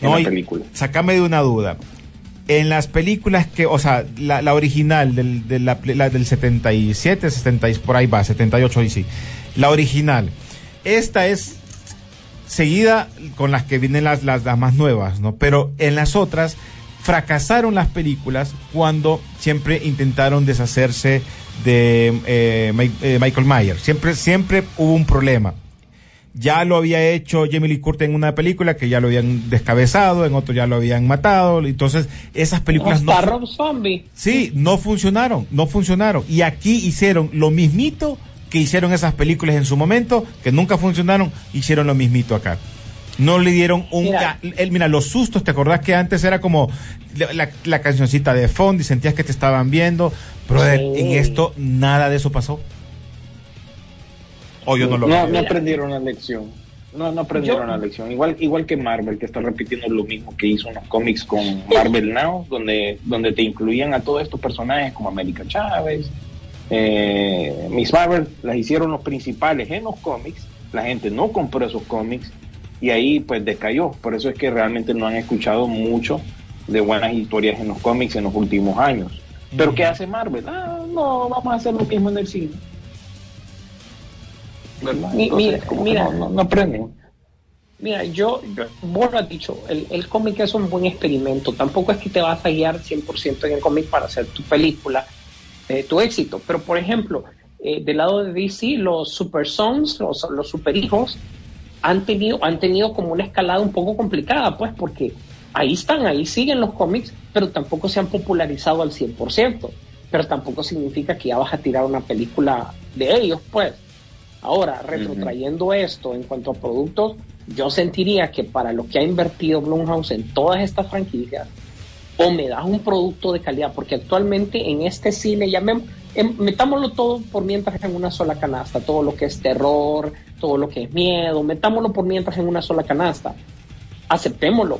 en No, la película. Sacame de una duda. En las películas que, o sea, la, la original del, de la, la del 77, 70, y por ahí va, 78 y sí. La original. Esta es seguida con las que vienen las, las, las más nuevas, ¿no? Pero en las otras fracasaron las películas cuando siempre intentaron deshacerse de eh, eh, Michael Myers. Siempre, siempre hubo un problema. Ya lo había hecho Jamie Lee Curtis en una película que ya lo habían descabezado, en otro ya lo habían matado. Entonces, esas películas no, Hasta Rob Zombie. Sí, no funcionaron, no funcionaron. Y aquí hicieron lo mismito que hicieron esas películas en su momento, que nunca funcionaron, hicieron lo mismito acá. No le dieron un... Mira. el- mira, los sustos, ¿te acordás que antes era como la, la- la cancioncita de fondo y sentías que te estaban viendo? Brother, Sí. en esto nada de eso pasó. O yo no lo no, no aprendieron la lección. No, no aprendieron la lección. Igual, igual que Marvel, que está repitiendo lo mismo que hizo en los cómics con Marvel Now, donde, donde te incluían a todos estos personajes como América Chávez, eh, Miss Marvel, las hicieron los principales en los cómics. La gente no compró esos cómics y ahí pues decayó. Por eso es que realmente no han escuchado mucho de buenas historias en los cómics en los últimos años. Pero ¿qué hace Marvel? Ah, no, vamos a hacer lo mismo en el cine. ¿Verdad? Entonces, mira, mira. no, no- no aprenden. Mira, yo, yo- vos lo has dicho, el, el cómic es un buen experimento. Tampoco es que te vas a guiar 100% en el cómic para hacer tu película, eh, tu éxito. Pero, por ejemplo, eh, del lado de DC, los Super Sons, los, los super hijos, han tenido, han tenido como una escalada un poco complicada, pues, porque ahí están, ahí siguen los cómics, pero tampoco se han popularizado al 100%. Pero tampoco significa que ya vas a tirar una película de ellos, pues. Ahora, retrotrayendo esto en cuanto a productos, yo sentiría que para lo que ha invertido Blumhouse en todas estas franquicias, o me das un producto de calidad, porque actualmente en este cine, ya metámoslo todo por mientras en una sola canasta, todo lo que es terror, todo lo que es miedo, metámoslo por mientras en una sola canasta, aceptémoslo.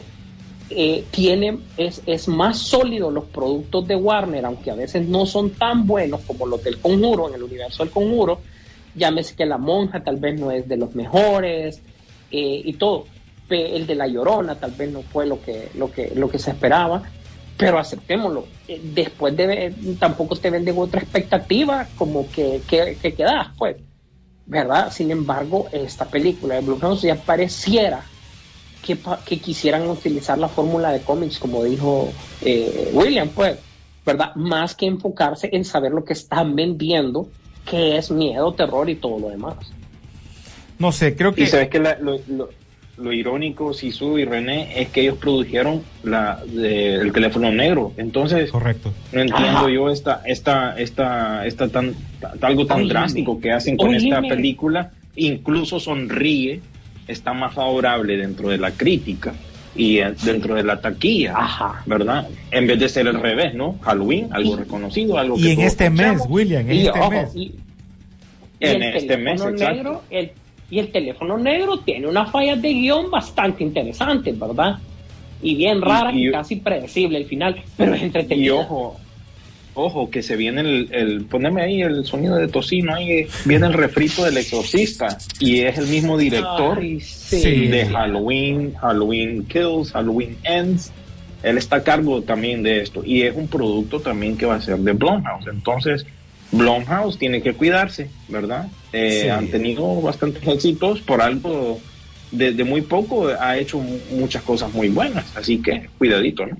Eh, tiene, es, es más sólido los productos de Warner, aunque a veces no son tan buenos como los del conjuro, en el universo del conjuro, llámese que la monja tal vez no es de los mejores eh, y todo. El de la llorona tal vez no fue lo que, lo que, lo que se esperaba, pero aceptémoslo. Eh, Después de, tampoco te venden otra expectativa como que, que, que quedas, pues, ¿verdad? Sin embargo, esta película de Blumhouse ya pareciera que, pa- que quisieran utilizar la fórmula de cómics, como dijo eh, William, pues, ¿verdad? Más que enfocarse en saber lo que están vendiendo, que es miedo, terror y todo lo demás. No sé, creo que... Y sabes que la- lo, lo- lo irónico, Sisu y René, es que ellos produjeron la, de- el teléfono negro. Entonces, Correcto. no entiendo Ajá. yo esta, esta, esta, esta tan, ta- algo tan drástico que hacen con esta película. Incluso sonríe, está más favorable dentro de la crítica y eh, dentro de la taquilla, Ajá. ¿verdad? En vez de ser al revés, ¿no? Halloween, algo reconocido, algo Y que en todos este mes. William, en Y, este ojo, mes. y- y En el este mes, teléfono exacto. negro, el, y el teléfono negro tiene unas fallas de guion bastante interesantes, ¿verdad? Y bien raras y, y- casi predecible el final, pero es Y entretenido. ojo, ojo, que se viene el, el, poneme ahí el sonido de tocino, ahí viene el refrito del exorcista, y es el mismo director Ay, sí. Sí. de Halloween, Halloween Kills, Halloween Ends. Él está a cargo también de esto, y es un producto también que va a ser de Blumhouse. Entonces, Blumhouse tiene que cuidarse, ¿verdad? Eh, Sí. Han tenido bastantes éxitos por algo. Desde muy poco ha hecho mu- muchas cosas muy buenas, así que cuidadito, ¿no?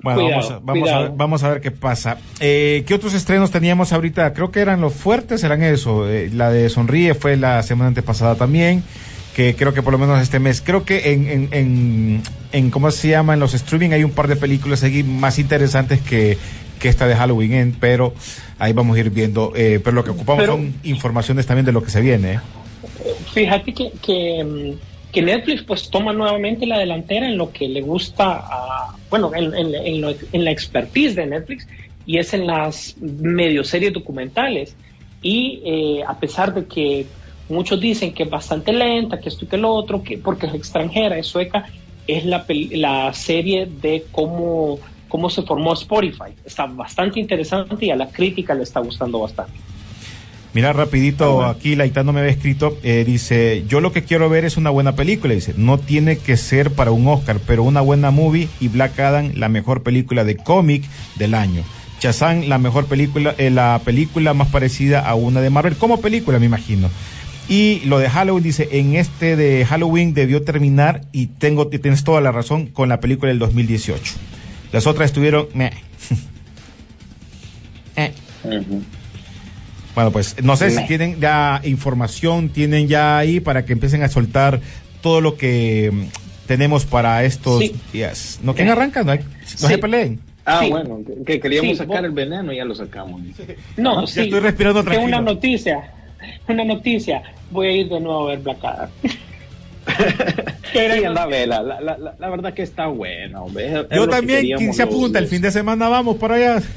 Bueno, Cuidado, vamos, a, vamos, a ver, vamos a ver qué pasa. Eh, ¿Qué otros estrenos teníamos ahorita? Creo que eran los fuertes, eran eso. Eh, la de Sonríe fue la semana antepasada también, que creo que por lo menos este mes. Creo que en, en, en, en ¿cómo se llama? En los streaming hay un par de películas aquí más interesantes que, que esta de Halloween End, pero ahí vamos a ir viendo. Eh, pero lo que ocupamos Pero- son informaciones también de lo que se viene. ¿eh? Fíjate que, que, que Netflix pues toma nuevamente la delantera en lo que le gusta a, bueno, en, en- en en la expertise de Netflix y es en las medio series documentales. Y eh, a pesar de que muchos dicen que es bastante lenta, que esto y que lo otro, que porque es extranjera, es sueca, es la, la serie de cómo, cómo se formó Spotify. Está bastante interesante y a la crítica le está gustando bastante. Mira, rapidito, aquí Laitano me había escrito, eh, dice, yo lo que quiero ver es una buena película, dice, no tiene que ser para un Oscar, pero una buena movie y Black Adam, la mejor película de cómic del año. Shazam, la mejor película, eh, la película más parecida a una de Marvel, como película me imagino. Y lo de Halloween dice, en este de Halloween debió terminar y tengo, tienes toda la razón con la película del 2018. Las otras estuvieron... meh. Eh. Bueno, pues no sé si tienen ya información, tienen ya ahí para que empiecen a soltar todo lo que mm, tenemos para estos Sí. días. ¿No quién arranca? No, hay, no Sí. se peleen. Ah, Sí. bueno, que, que queríamos Sí, sacar vos- el veneno, ya lo sacamos. No, Ya sí. estoy respirando Tengo tranquilo. una noticia. Una noticia. Voy a ir de nuevo a ver Black Adam. Sí, anda a verla. La, la, la, la verdad que está lo Yo también, ¿quién se los- apunta? El fin de semana vamos para allá.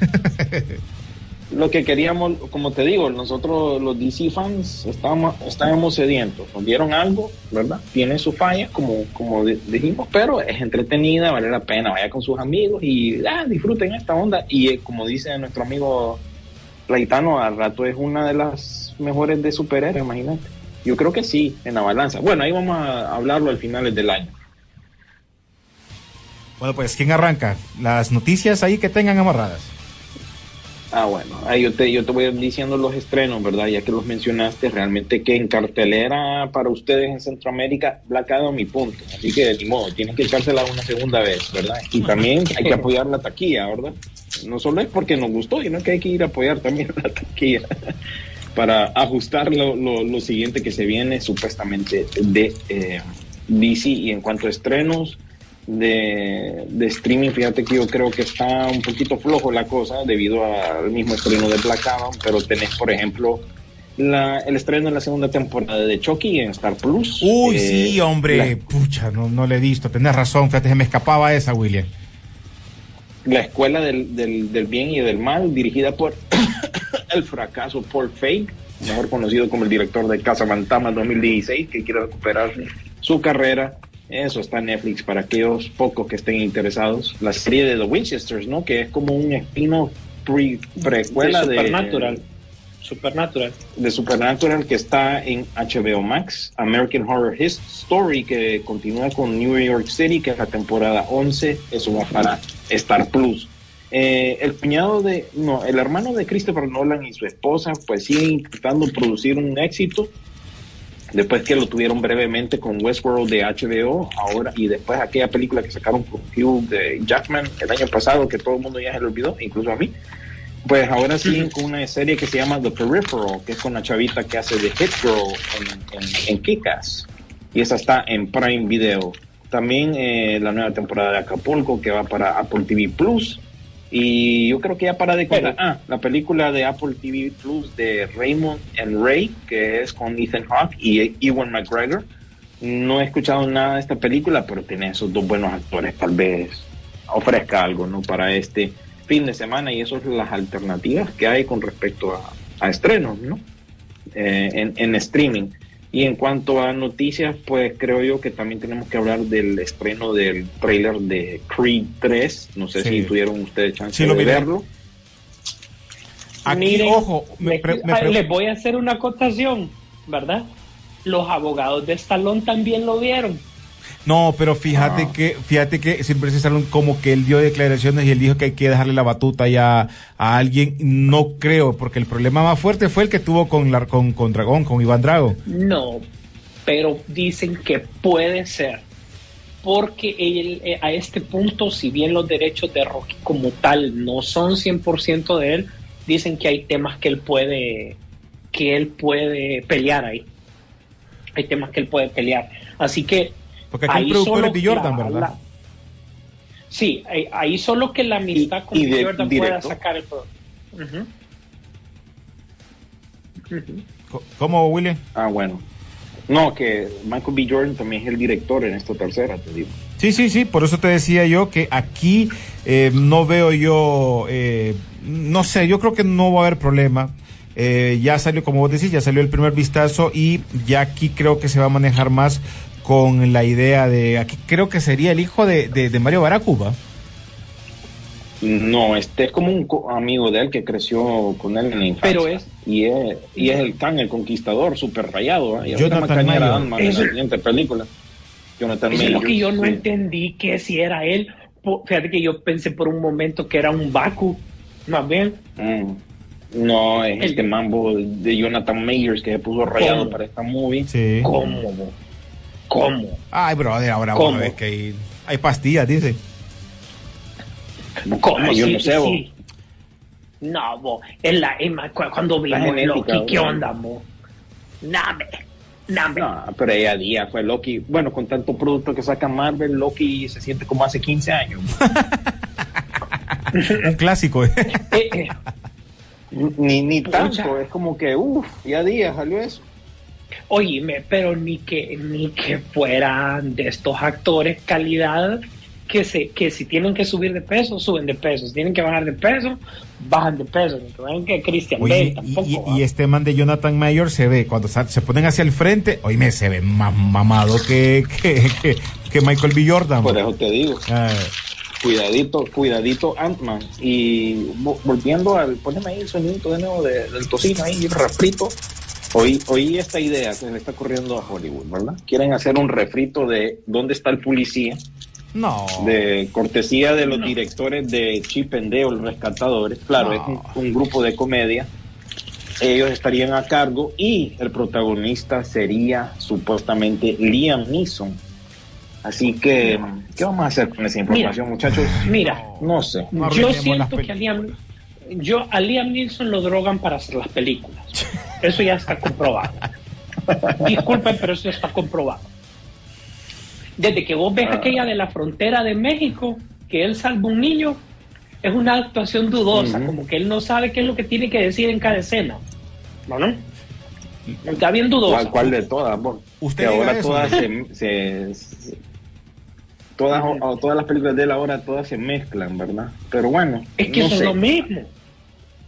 Lo que queríamos, como te digo, nosotros los DC fans estábamos, estábamos sedientos. Nos dieron algo, ¿verdad? Tiene sus fallas, como, como di- dijimos, pero es entretenida, vale la pena. Vaya con sus amigos y ah, disfruten esta onda. Y eh, como dice nuestro amigo Laitano, al rato es una de las mejores de superhéroes, imagínate. Yo creo que sí, en la balanza. Bueno, ahí vamos a hablarlo al final del año. bueno, pues ¿quién arranca? Las noticias ahí que tengan amarradas. Ah, bueno, ahí yo te, yo te voy diciendo los estrenos, ¿verdad? Ya que los mencionaste, realmente que en cartelera para ustedes en Centroamérica, Black Adam mi punto. Así que, ni modo, tienen que echársela una segunda vez, ¿verdad? Y también hay que apoyar la taquilla, ¿verdad? No solo es porque nos gustó, sino que hay que ir a apoyar también la taquilla para ajustar lo, lo, lo siguiente que se viene supuestamente de eh, DC. Y en cuanto a estrenos, de, de streaming, fíjate que yo creo que está un poquito flojo la cosa debido al mismo estreno de Black Adam, pero tenés, por ejemplo, la, el estreno de la segunda temporada de Chucky en Star Plus. Uy, Eh, sí, hombre. La, Pucha, no, no le he visto. Tenés razón, fíjate, se me escapaba esa, William. la escuela del, del, del bien y del mal, dirigida por el fracaso Paul Feig, mejor conocido como el director de Casa Fantasma 2016, que quiere recuperar su carrera. Eso está en Netflix para aquellos pocos que estén interesados. La serie de The Winchesters, ¿no? Que es como un espino pre- precuela de, Supernatural. Supernatural. de Supernatural que está en HBO Max, American Horror His Story que continúa con New York City, que es la temporada 11, eso va para Star Plus. Eh, el cuñado de, no, el hermano de Christopher Nolan y su esposa, pues siguen intentando producir un éxito. Después que lo tuvieron brevemente con Westworld de HBO, ahora y después aquella película que sacaron con Hugh de Jackman el año pasado, que todo el mundo ya se lo olvidó, incluso a mí. Pues ahora siguen con una serie que se llama The Peripheral, que es con la chavita que hace de Hit Girl en, en. Y esa está en Prime Video. También eh, la nueva temporada de Acapulco, que va para Apple TV Plus. Y yo creo que ya para de contar, ah, la película de Apple TV Plus de Raymond and Ray, que es con Ethan Hawke y Ewan McGregor. No he escuchado nada de esta película, pero tiene esos dos buenos actores. Tal vez ofrezca algo, ¿no? Para este fin de semana y eso es las alternativas que hay con respecto a, a estrenos, ¿no? Eh, en, en streaming. Y en cuanto a noticias, pues creo yo que también tenemos que hablar del estreno del trailer de Creed 3. No sé Sí. si tuvieron ustedes chance Sí, de verlo. Aquí, Miren, ojo, me, les, pre- me pre- les voy a hacer una acotación, ¿verdad? Los abogados de Stallone también lo vieron. No, pero fíjate Ah. que, fíjate que siempre se salen como que él dio declaraciones y él dijo que hay que dejarle la batuta ya a alguien. No creo, porque el problema más fuerte fue el que tuvo con, la, con, con Dragón, con Iván Drago. No, pero dicen que puede ser. Porque él, eh, a este punto, si bien los derechos de Rocky como tal no son 100% de él, dicen que hay temas que él puede que él puede pelear ahí. Hay temas que él puede pelear. Así que Porque aquí el productor es B. Jordan, la- ¿verdad? la- sí, ahí, ahí solo que la amistad Y- con y B. de- Jordan pueda sacar el producto. ¿Cómo, William? Ah, bueno. No, que Michael B. Jordan también es el director en esta tercera, te digo. Sí, sí, sí, por eso te decía yo que aquí eh, no veo yo, eh, no sé, yo creo que no va a haber problema. Eh, ya salió, como vos decís, ya salió el primer vistazo y ya aquí creo que se va a manejar más con la idea de, aquí creo que sería el hijo de, de, de Mario Baracuba. No, este es como un co- amigo de él que creció con él en la infancia. Pero es- Y es, y es el Khan, el conquistador, súper rayado. ¿eh? Y Jonathan Mayor. Ant-Man en la siguiente película. Jonathan Eso es lo que yo no sí. entendí que si era él. Fíjate que yo pensé por un momento que era un Baku, más bien. Mm. No, es El- este mambo de Jonathan Majors que se puso rayado ¿Cómo? para esta movie. Sí. ¿Cómo? ¿Cómo? Ay, brother, ahora ¿Cómo? vos ves que hay, hay pastillas, dice. ¿Cómo? Ay, yo Sí, no sé, vos. sí. No, bo, en la, en ma- cu- cuando vimos genética, Loki, ¿qué onda, bo? Name, name. No, pero ella día fue Loki. Bueno, con tanto producto que saca Marvel, Loki se siente como hace 15 años. Un clásico. ¿eh? Ni, ni tanto, Pucha. es como que, uff, ya día salió eso. Óyeme, pero ni que, ni que fueran de estos actores calidad que se, que si tienen que subir de peso, suben de peso. Si tienen que bajar de peso, bajan de peso. Ni que Christian Bale Oye, y, tampoco. y- este man de Jonathan Mayor se ve, cuando se ponen hacia el frente, oíme, se ve más mamado que, que, que, que Michael B. Jordan. Por eso te digo. Ay. Cuidadito, cuidadito Ant-Man. Y vo- volviendo al, poneme ahí el sonido de nuevo de- del tocino ahí, refrito. Oí, oí esta idea se le está corriendo a Hollywood, ¿verdad? Quieren hacer un refrito de dónde está el policía, No. de cortesía de los directores de Chip and Dale, Rescatadores. Claro, No. es un, un grupo de comedia. Ellos estarían a cargo y el protagonista sería supuestamente Liam Neeson. Así que, ¿qué vamos a hacer con esa información, muchachos? Mira, No sé. No yo arruinemos las siento que a Liam, yo, a Liam Neeson lo drogan para hacer las películas. Eso ya está comprobado. Disculpen, pero eso está comprobado. Desde que vos ves Ah. aquella de la frontera de México, que él salva un niño, es una actuación dudosa, como que él no sabe qué es lo que tiene que decir en cada escena. ¿No, no? Está bien dudosa. ¿Cuál, cuál de todas? Usted que ahora eso. todas se, se- se- todas, o- todas las películas de él ahora todas se mezclan, ¿verdad? Pero bueno, Es que no eso sé. es lo mismo.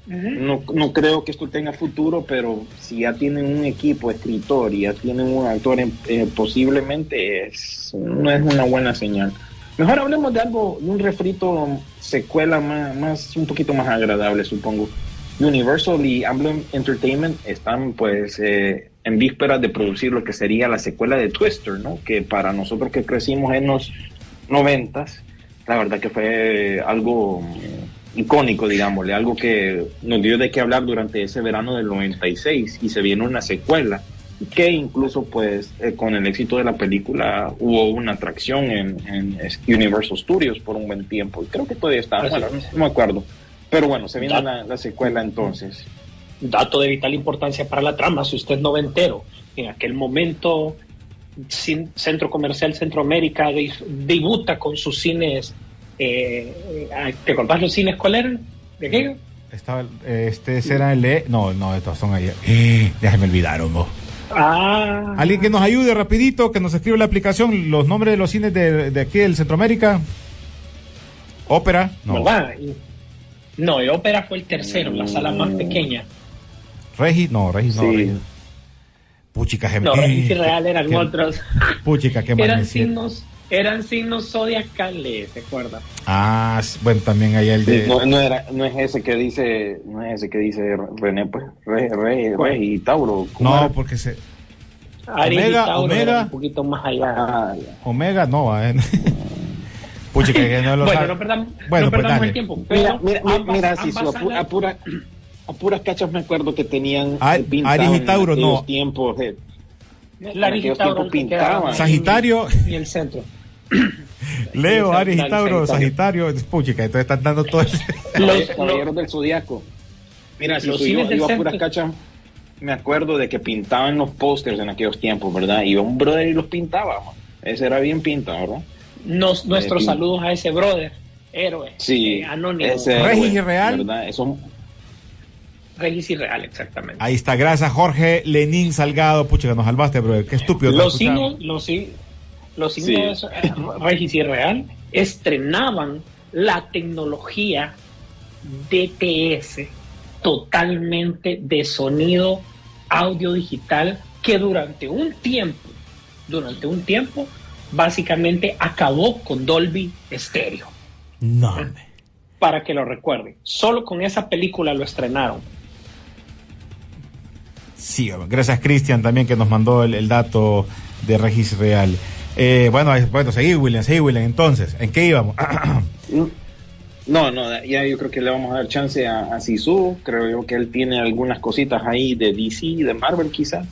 No, no creo que esto tenga futuro, pero si ya tienen un equipo escritor y ya tienen un actor, en- eh, posiblemente es, no es una buena señal. Mejor hablemos de algo, de un refrito secuela más, más un poquito más agradable, supongo. Universal y Amblin Entertainment están pues eh, en vísperas de producir lo que sería la secuela de Twister, ¿no? Que para nosotros que crecimos en los noventas, la verdad que fue algo icónico, digámosle, algo que nos dio de qué hablar durante ese verano del 96 y se viene una secuela que incluso pues eh, con el éxito de la película hubo una atracción en, en Universal Studios por un buen tiempo y creo que todavía está, bueno, es. no me acuerdo, pero bueno, se viene la, la secuela entonces. dato de vital importancia para la trama, si usted no ve entero, en aquel momento Centro Comercial Centroamérica de- debuta con sus cines, eh, eh, ¿te acordás los cines eran? ¿De qué? Estaba, eh, este será el de... No, no, estos son ahí. Eh, déjame olvidar, hongo. Ah, Alguien que nos ayude rapidito, que nos escriba la aplicación, los nombres de los cines de, de aquí del Centroamérica. Ópera, no. ¿verdad? No, el ópera fue el tercero, la sala más pequeña. Regi, no, Regi, no. Sí. Regi. Puchica, No, Regis y Real eran que- otros. Puchica, qué mal eran me signos, eran signos zodiacales, ¿te acuerdas? Ah, bueno, también hay el de. No, no, era, no es ese que dice, no es ese que dice René, pues, Re, Re, ¿Cuál? Re y Tauro. ¿cómo No, era? porque se. Aries y Omega, Tauro Omega. un poquito más allá. Ah. Omega, no. eh. Que no lo Bueno, sabe. no perdamos, Bueno, no pues perdamos el tiempo. Mira, pero mira, mira, ambas- mira, si su- a, a pura- a puras cachas me acuerdo que tenían Ar- eh, pintado Aries y en Tauro, aquellos no. tiempos eh, La en aquellos tiempos pintaban. en- Sagitario. Y el centro. Leo, Aries y Sagitario, Tauro, Sagitario. Sagitario. Puchica, entonces están dando todo ese. Los- Caballeros del Zodiaco. Mira, si Los yo del iba a puras cachas, me acuerdo de que pintaban los pósters en aquellos tiempos, ¿verdad? Iba un brother y los pintaba, man. Ese era bien pintado, ¿verdad? Nos, nuestros Eh, saludos a ese brother, héroe, Sí. eh, anónimo, ese Regis héroe, y Real. ¿verdad? Eso, Regis y Real, exactamente. Ahí está, gracias Jorge Lenín Salgado. Puchica, nos salvaste, bro. Qué estúpido. Los escuchamos. cines, los, Sí. eh, Regis y Real estrenaban la tecnología DTS totalmente de sonido audio digital que durante un tiempo, durante un tiempo, básicamente acabó con Dolby Stereo. No, hombre. Para que lo recuerden. Solo con esa película lo estrenaron. Sí, gracias Cristian también que nos mandó el, el dato de Regis Real. Eh, bueno, bueno, seguí William, seguí William. Entonces, ¿en qué íbamos? no, no, ya yo creo que le vamos a dar chance a, a Sisu. Creo yo que él tiene algunas cositas ahí de DC, de Marvel quizás.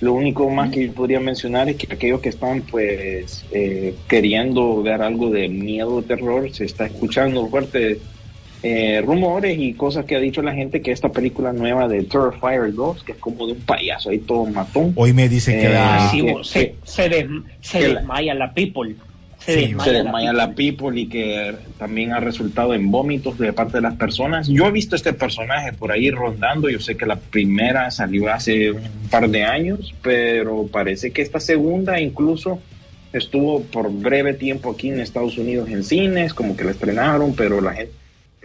Lo único más que yo podría mencionar es que aquellos que están pues eh, queriendo ver algo de miedo terror, se está escuchando fuertes eh, rumores y cosas que ha dicho la gente que esta película nueva de Terrifier 2, que es como de un payaso ahí todo matón, Hoy me dicen que Eh. Sí, se, se, des- se que la- desmaya la people. Se Sí, desmaya, se desmaya la la people y que también ha resultado en vómitos de parte de las personas. Yo he visto este personaje por ahí rondando, yo sé que la primera salió hace un par de años, pero parece que esta segunda incluso estuvo por breve tiempo aquí en Estados Unidos en cines, como que la estrenaron, pero la gente,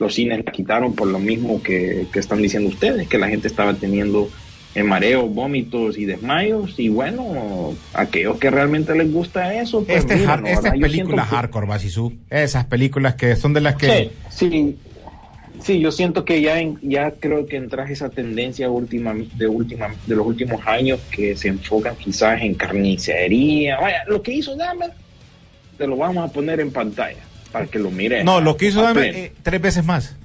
los cines la quitaron por lo mismo que, que están diciendo ustedes, que la gente estaba teniendo eh, mareos, vómitos y desmayos, y bueno, aquellos que realmente les gusta eso, pues Este, es mira, ¿no? esta es ¿verdad? Yo película siento que- hardcore, Basisú. Esas películas que son de las que. Sí, sí, sí, yo siento que ya en- ya creo que entras esa tendencia última de última de los últimos años que se enfocan quizás en carnicería. Vaya, lo que hizo Dahmer te lo vamos a poner en pantalla para que lo mires. No, lo que hizo a Dahmer, pleno. eh, tres veces más.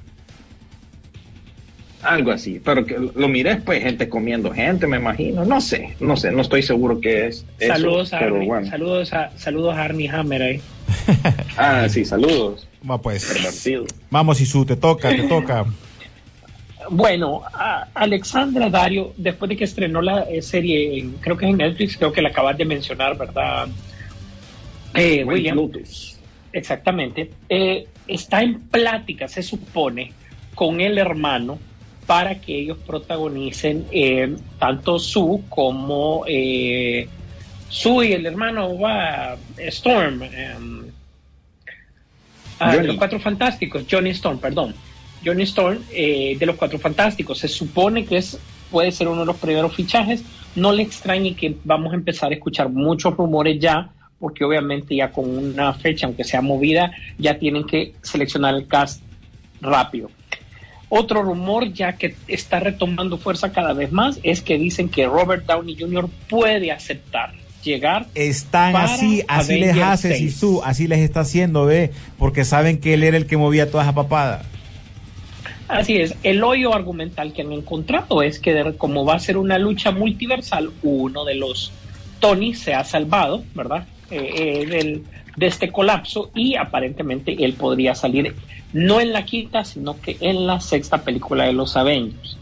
algo así, pero que lo mires pues gente comiendo gente, me imagino, no sé, no sé, no estoy seguro que es eso, Saludos a, pero Arnie, bueno. saludos a saludos a Arnie Hammer ahí. Ah, sí, saludos. Va pues. Pervertido. Vamos, Sisu, te toca, te toca. Bueno, a- Alexandra Dario, después de que estrenó la eh, serie, en- creo que es en Netflix, creo que la acabas de mencionar, ¿verdad? Eh, William, Lotus. Exactamente. Eh, está en plática, se supone, con el hermano para que ellos protagonicen eh, tanto Sue como eh, Sue y el hermano va Storm. em, ah, los Cuatro Fantásticos, Johnny Storm, perdón. Johnny Storm eh, de los Cuatro Fantásticos. Se supone que es puede ser uno de los primeros fichajes. No le extrañe que vamos a empezar a escuchar muchos rumores ya, porque obviamente ya con una fecha, aunque sea movida, ya tienen que seleccionar el cast rápido. Otro rumor ya que está retomando fuerza cada vez más es que dicen que Robert Downey Jr. puede aceptar llegar Están así, así les Avengers hace 6. Sisu, así les está haciendo, ve, porque saben que él era el que movía toda esa papada. Así es, el hoyo argumental que han encontrado es que como va a ser una lucha multiversal, uno de los Tony se ha salvado, ¿verdad? Eh, eh, del- de este colapso y aparentemente él podría salir no en la quinta, sino que en la sexta película de los Avengers.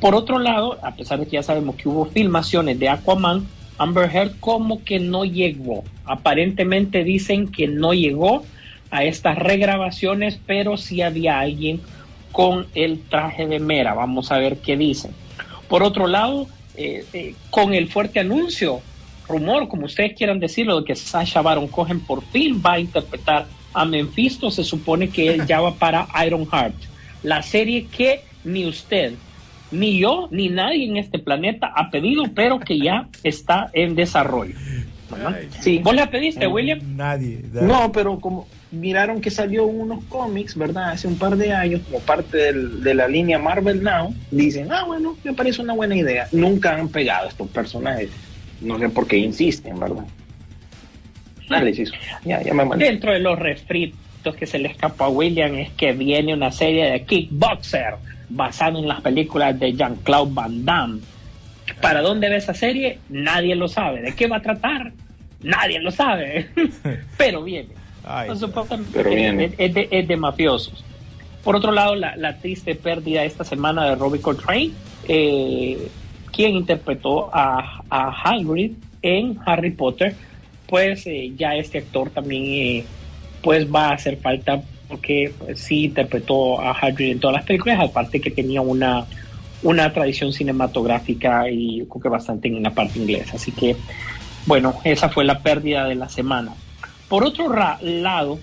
Por otro lado, a pesar de que ya sabemos que hubo filmaciones de Aquaman, Amber Heard como que no llegó. Aparentemente dicen que no llegó a estas regrabaciones, pero sí había alguien con el traje de Mera. Vamos a ver qué dicen. Por otro lado, eh, con el fuerte anuncio, rumor, como ustedes quieran decirlo, de que Sasha Baron Cohen por fin va a interpretar a Mephisto, se supone que él ya va para Iron Heart, la serie que ni usted, ni yo, ni nadie en este planeta ha pedido, pero que ya está en desarrollo. Sí. ¿Vos la pediste, William? Nadie. No, pero como miraron que salió unos cómics, ¿verdad? Hace un par de años, como parte del- de la línea Marvel Now, dicen, ah, bueno, me parece una buena idea. Nunca han pegado estos personajes. No sé por qué insisten, ¿verdad? Dale, Cisco. Ya, ya me mandé. Dentro de los refritos que se le escapa a William es que viene una serie de Kickboxer basada en las películas de Jean-Claude Van Damme. ¿Para dónde va esa serie? Nadie lo sabe. ¿De qué va a tratar? Nadie lo sabe. Pero viene. Ay, Por supuesto, Pero es- viene. Es de, es de mafiosos. Por otro lado, la, la triste pérdida esta semana de Robbie Coltrane, eh, quien interpretó a, a Hagrid en Harry Potter, pues eh, ya este actor también eh, pues va a hacer falta porque pues, sí interpretó a Hagrid en todas las películas, aparte que tenía una, una tradición cinematográfica y creo que bastante en la parte inglesa. Así que, bueno, esa fue la pérdida de la semana. Por otro lado,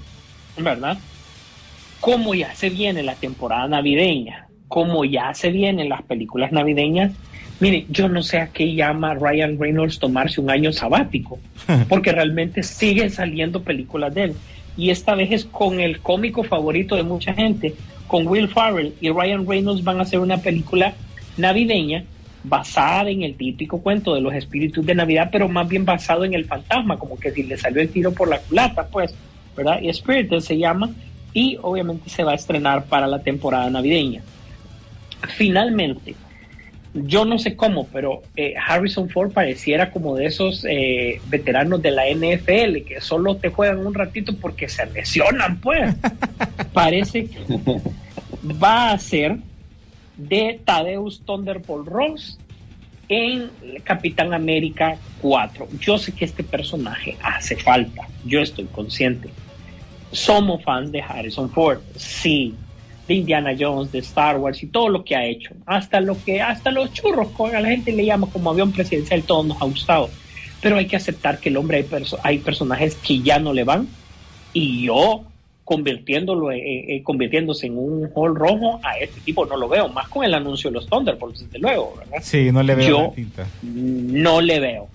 ¿verdad? Como ya se viene la temporada navideña, como ya se vienen las películas navideñas, mire, yo no sé a qué llama Ryan Reynolds tomarse un año sabático, porque realmente siguen saliendo películas de él. Y esta vez es con el cómico favorito de mucha gente, con Will Farrell y Ryan Reynolds van a hacer una película navideña basada en el típico cuento de los espíritus de Navidad, pero más bien basado en el fantasma, como que si le salió el tiro por la culata, pues, ¿verdad? Y Spirited se llama, y obviamente se va a estrenar para la temporada navideña. Finalmente, yo no sé cómo, pero eh, Harrison Ford pareciera como de esos eh, veteranos de la NFL que solo te juegan un ratito porque se lesionan, pues. Parece que va a ser de Tadeus Thunderbolt Ross en Capitán América 4. Yo sé que este personaje hace falta, yo estoy consciente. Somos fans de Harrison Ford, sí, de Indiana Jones, de Star Wars y todo lo que ha hecho. Hasta lo que, hasta los churros, con a la gente le llama como avión presidencial, todo nos ha gustado. Pero hay que aceptar que el hombre hay, perso- hay personajes que ya no le van y yo convirtiéndolo eh, eh, convirtiéndose en un hall rojo a este tipo no lo veo más con el anuncio de los Thunderbolts desde luego ¿verdad? Sí, no le veo Yo- la pinta. no le veo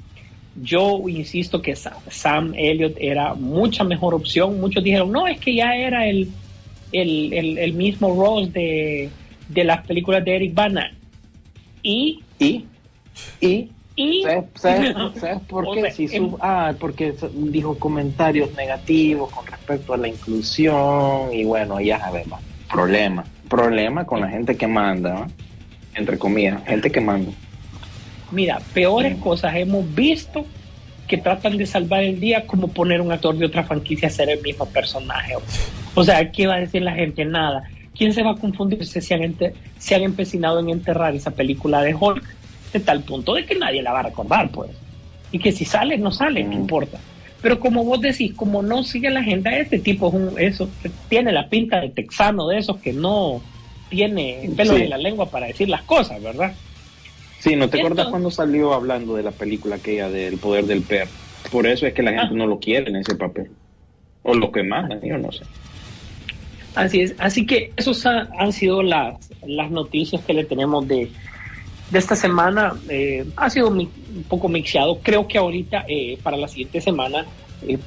yo insisto que Sa- Sam Elliott era mucha mejor opción muchos dijeron no es que ya era el el, el, el mismo Ross de, de las películas de Eric Bana y Y, y, y ¿sabes, sabes- sabes por O qué? sea, Si em- su- ah, porque dijo comentarios negativos con respecto a la inclusión y bueno, ya sabemos. Problema. Problema con la gente que manda, ¿no? entre comillas, gente que manda. Mira, peores cosas hemos visto que tratan de salvar el día como poner un actor de otra franquicia a ser el mismo personaje. O sea, ¿qué va a decir la gente? Nada. ¿Quién se va a confundir si se han, se han empecinado en enterrar esa película de Hulk de tal punto de que nadie la va a recordar, pues? Y que si sale, no sale, no Mm. importa. Pero como vos decís, como no sigue la agenda, este tipo es un, eso, tiene la pinta de texano de esos que no tiene pelo Sí. en la lengua para decir las cosas, ¿verdad? Sí, ¿no te acuerdas cuando salió hablando de la película aquella del poder del perro? Por eso es que la gente Ah. no lo quiere en ese papel. O lo que mandan, yo no sé. Así es, así que esos ha- han sido las, las noticias que le tenemos de, de esta semana. Eh, ha sido mi- un poco mixeado. Creo que ahorita, eh, para la siguiente semana, eh,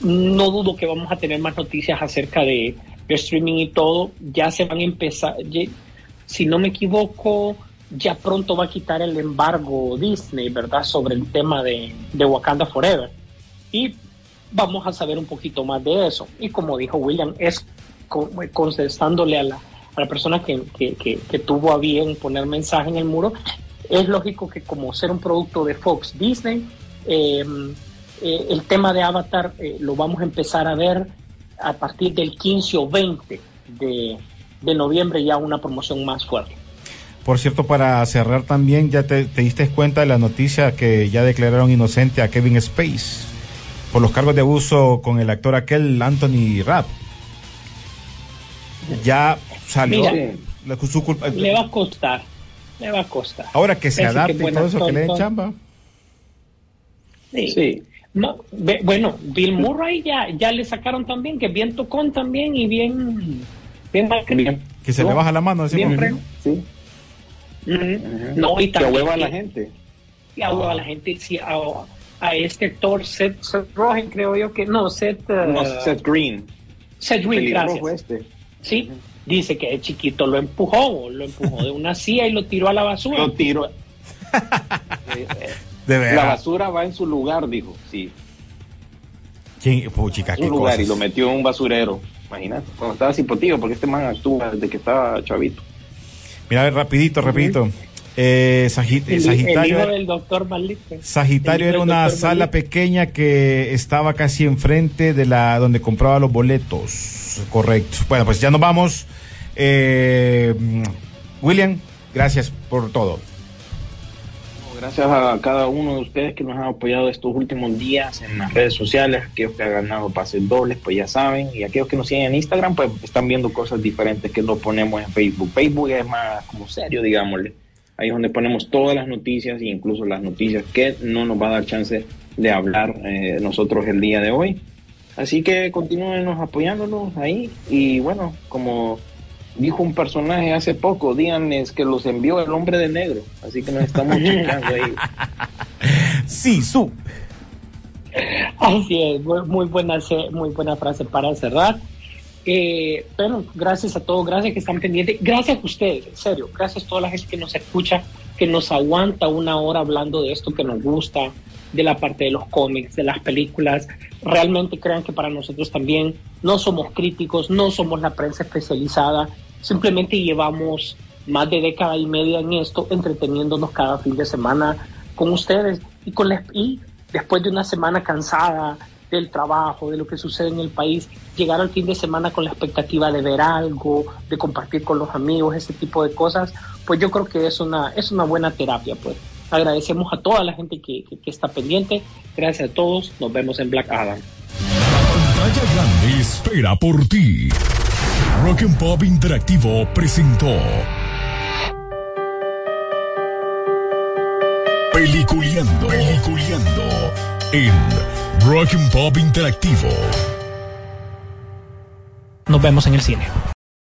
no dudo que vamos a tener más noticias acerca de, de streaming y todo. Ya se van a empezar, si no me equivoco, ya pronto va a quitar el embargo Disney, ¿verdad? Sobre el tema de, de Wakanda Forever. Y vamos a saber un poquito más de eso. Y como dijo William, es con- contestándole a la, a la persona que, que- tuvo a bien poner mensaje en el muro, es lógico que como ser un producto de Fox Disney, eh, eh, el tema de Avatar eh, lo vamos a empezar a ver a partir del 15 o 20 de, de noviembre, ya una promoción más fuerte. Por cierto, para cerrar también, ya te, te diste cuenta de la noticia que ya declararon inocente a Kevin Space por los cargos de abuso con el actor aquel Anthony Rapp. Ya salió Mira. la- su culpa. Le va a costar. le va a costar. Ahora que se que adapte y todo eso, que le den chamba. Sí. Sí. No, bueno, Bill Murray ya, ya le sacaron también, que bien tocón también y bien, bien mal Bien. Que se le baja la mano. decimos. Bien freno. No, y Que también hueva a la que- gente. y a, a la gente, sí, a, a este actor Seth, Seth Rogen, creo yo que no, Seth, uh, No, Seth Green. Seth Green, gracias. este. Sí, dice que de chiquito lo empujó, lo empujó de una silla y lo tiró a la basura. Lo tiro. Eh, eh, De la verdad. basura va en su lugar, dijo. Sí, ¿Quién? Puchica, su lugar cosas. y lo metió en un basurero. Imagínate, cuando estaba cipotillo, porque este man actúa desde que estaba chavito. Mira, a ver, rapidito, rapidito. Eh, Sagi- eh, el, el Sagitario, hijo era- del doctor. Sagitario una sala pequeña que estaba casi enfrente de la donde compraba los boletos. Correcto. Bueno, pues ya nos vamos. Eh, William, gracias por todo. Gracias a cada uno de ustedes que nos han apoyado estos últimos días en las redes sociales, aquellos que han ganado pases dobles, pues ya saben, y aquellos que nos siguen en Instagram, pues están viendo cosas diferentes que no ponemos en Facebook. Facebook es más como serio, digámosle. Ahí es donde ponemos todas las noticias e incluso las noticias que no nos va a dar chance de hablar eh, nosotros el día de hoy. Así que continúen apoyándonos ahí y bueno, como dijo un personaje hace poco, díganles que los envió el hombre de negro. Así que nos estamos checando ahí. Sí, su. Así es, muy, muy buena, muy buena frase para cerrar. Eh, bueno, gracias a todos, gracias que están pendientes, gracias a ustedes, en serio, gracias a toda la gente que nos escucha, que nos aguanta una hora hablando de esto que nos gusta, de la parte de los cómics, de las películas. Realmente crean que para nosotros también no somos críticos, no somos la prensa especializada, simplemente llevamos más de década y media en esto, entreteniéndonos cada fin de semana con ustedes y con y después de una semana cansada del trabajo, de lo que sucede en el país, llegar al fin de semana con la expectativa de ver algo, de compartir con los amigos, ese tipo de cosas, pues yo creo que es una, es una buena terapia, pues. Agradecemos a toda la gente que, que- que está pendiente. Gracias a todos. Nos vemos en Black Adam. La pantalla grande espera por ti. Rock and Pop Interactivo presentó Peliculeando, Peliculeando en Rock and Pop Interactivo. Nos vemos en el cine.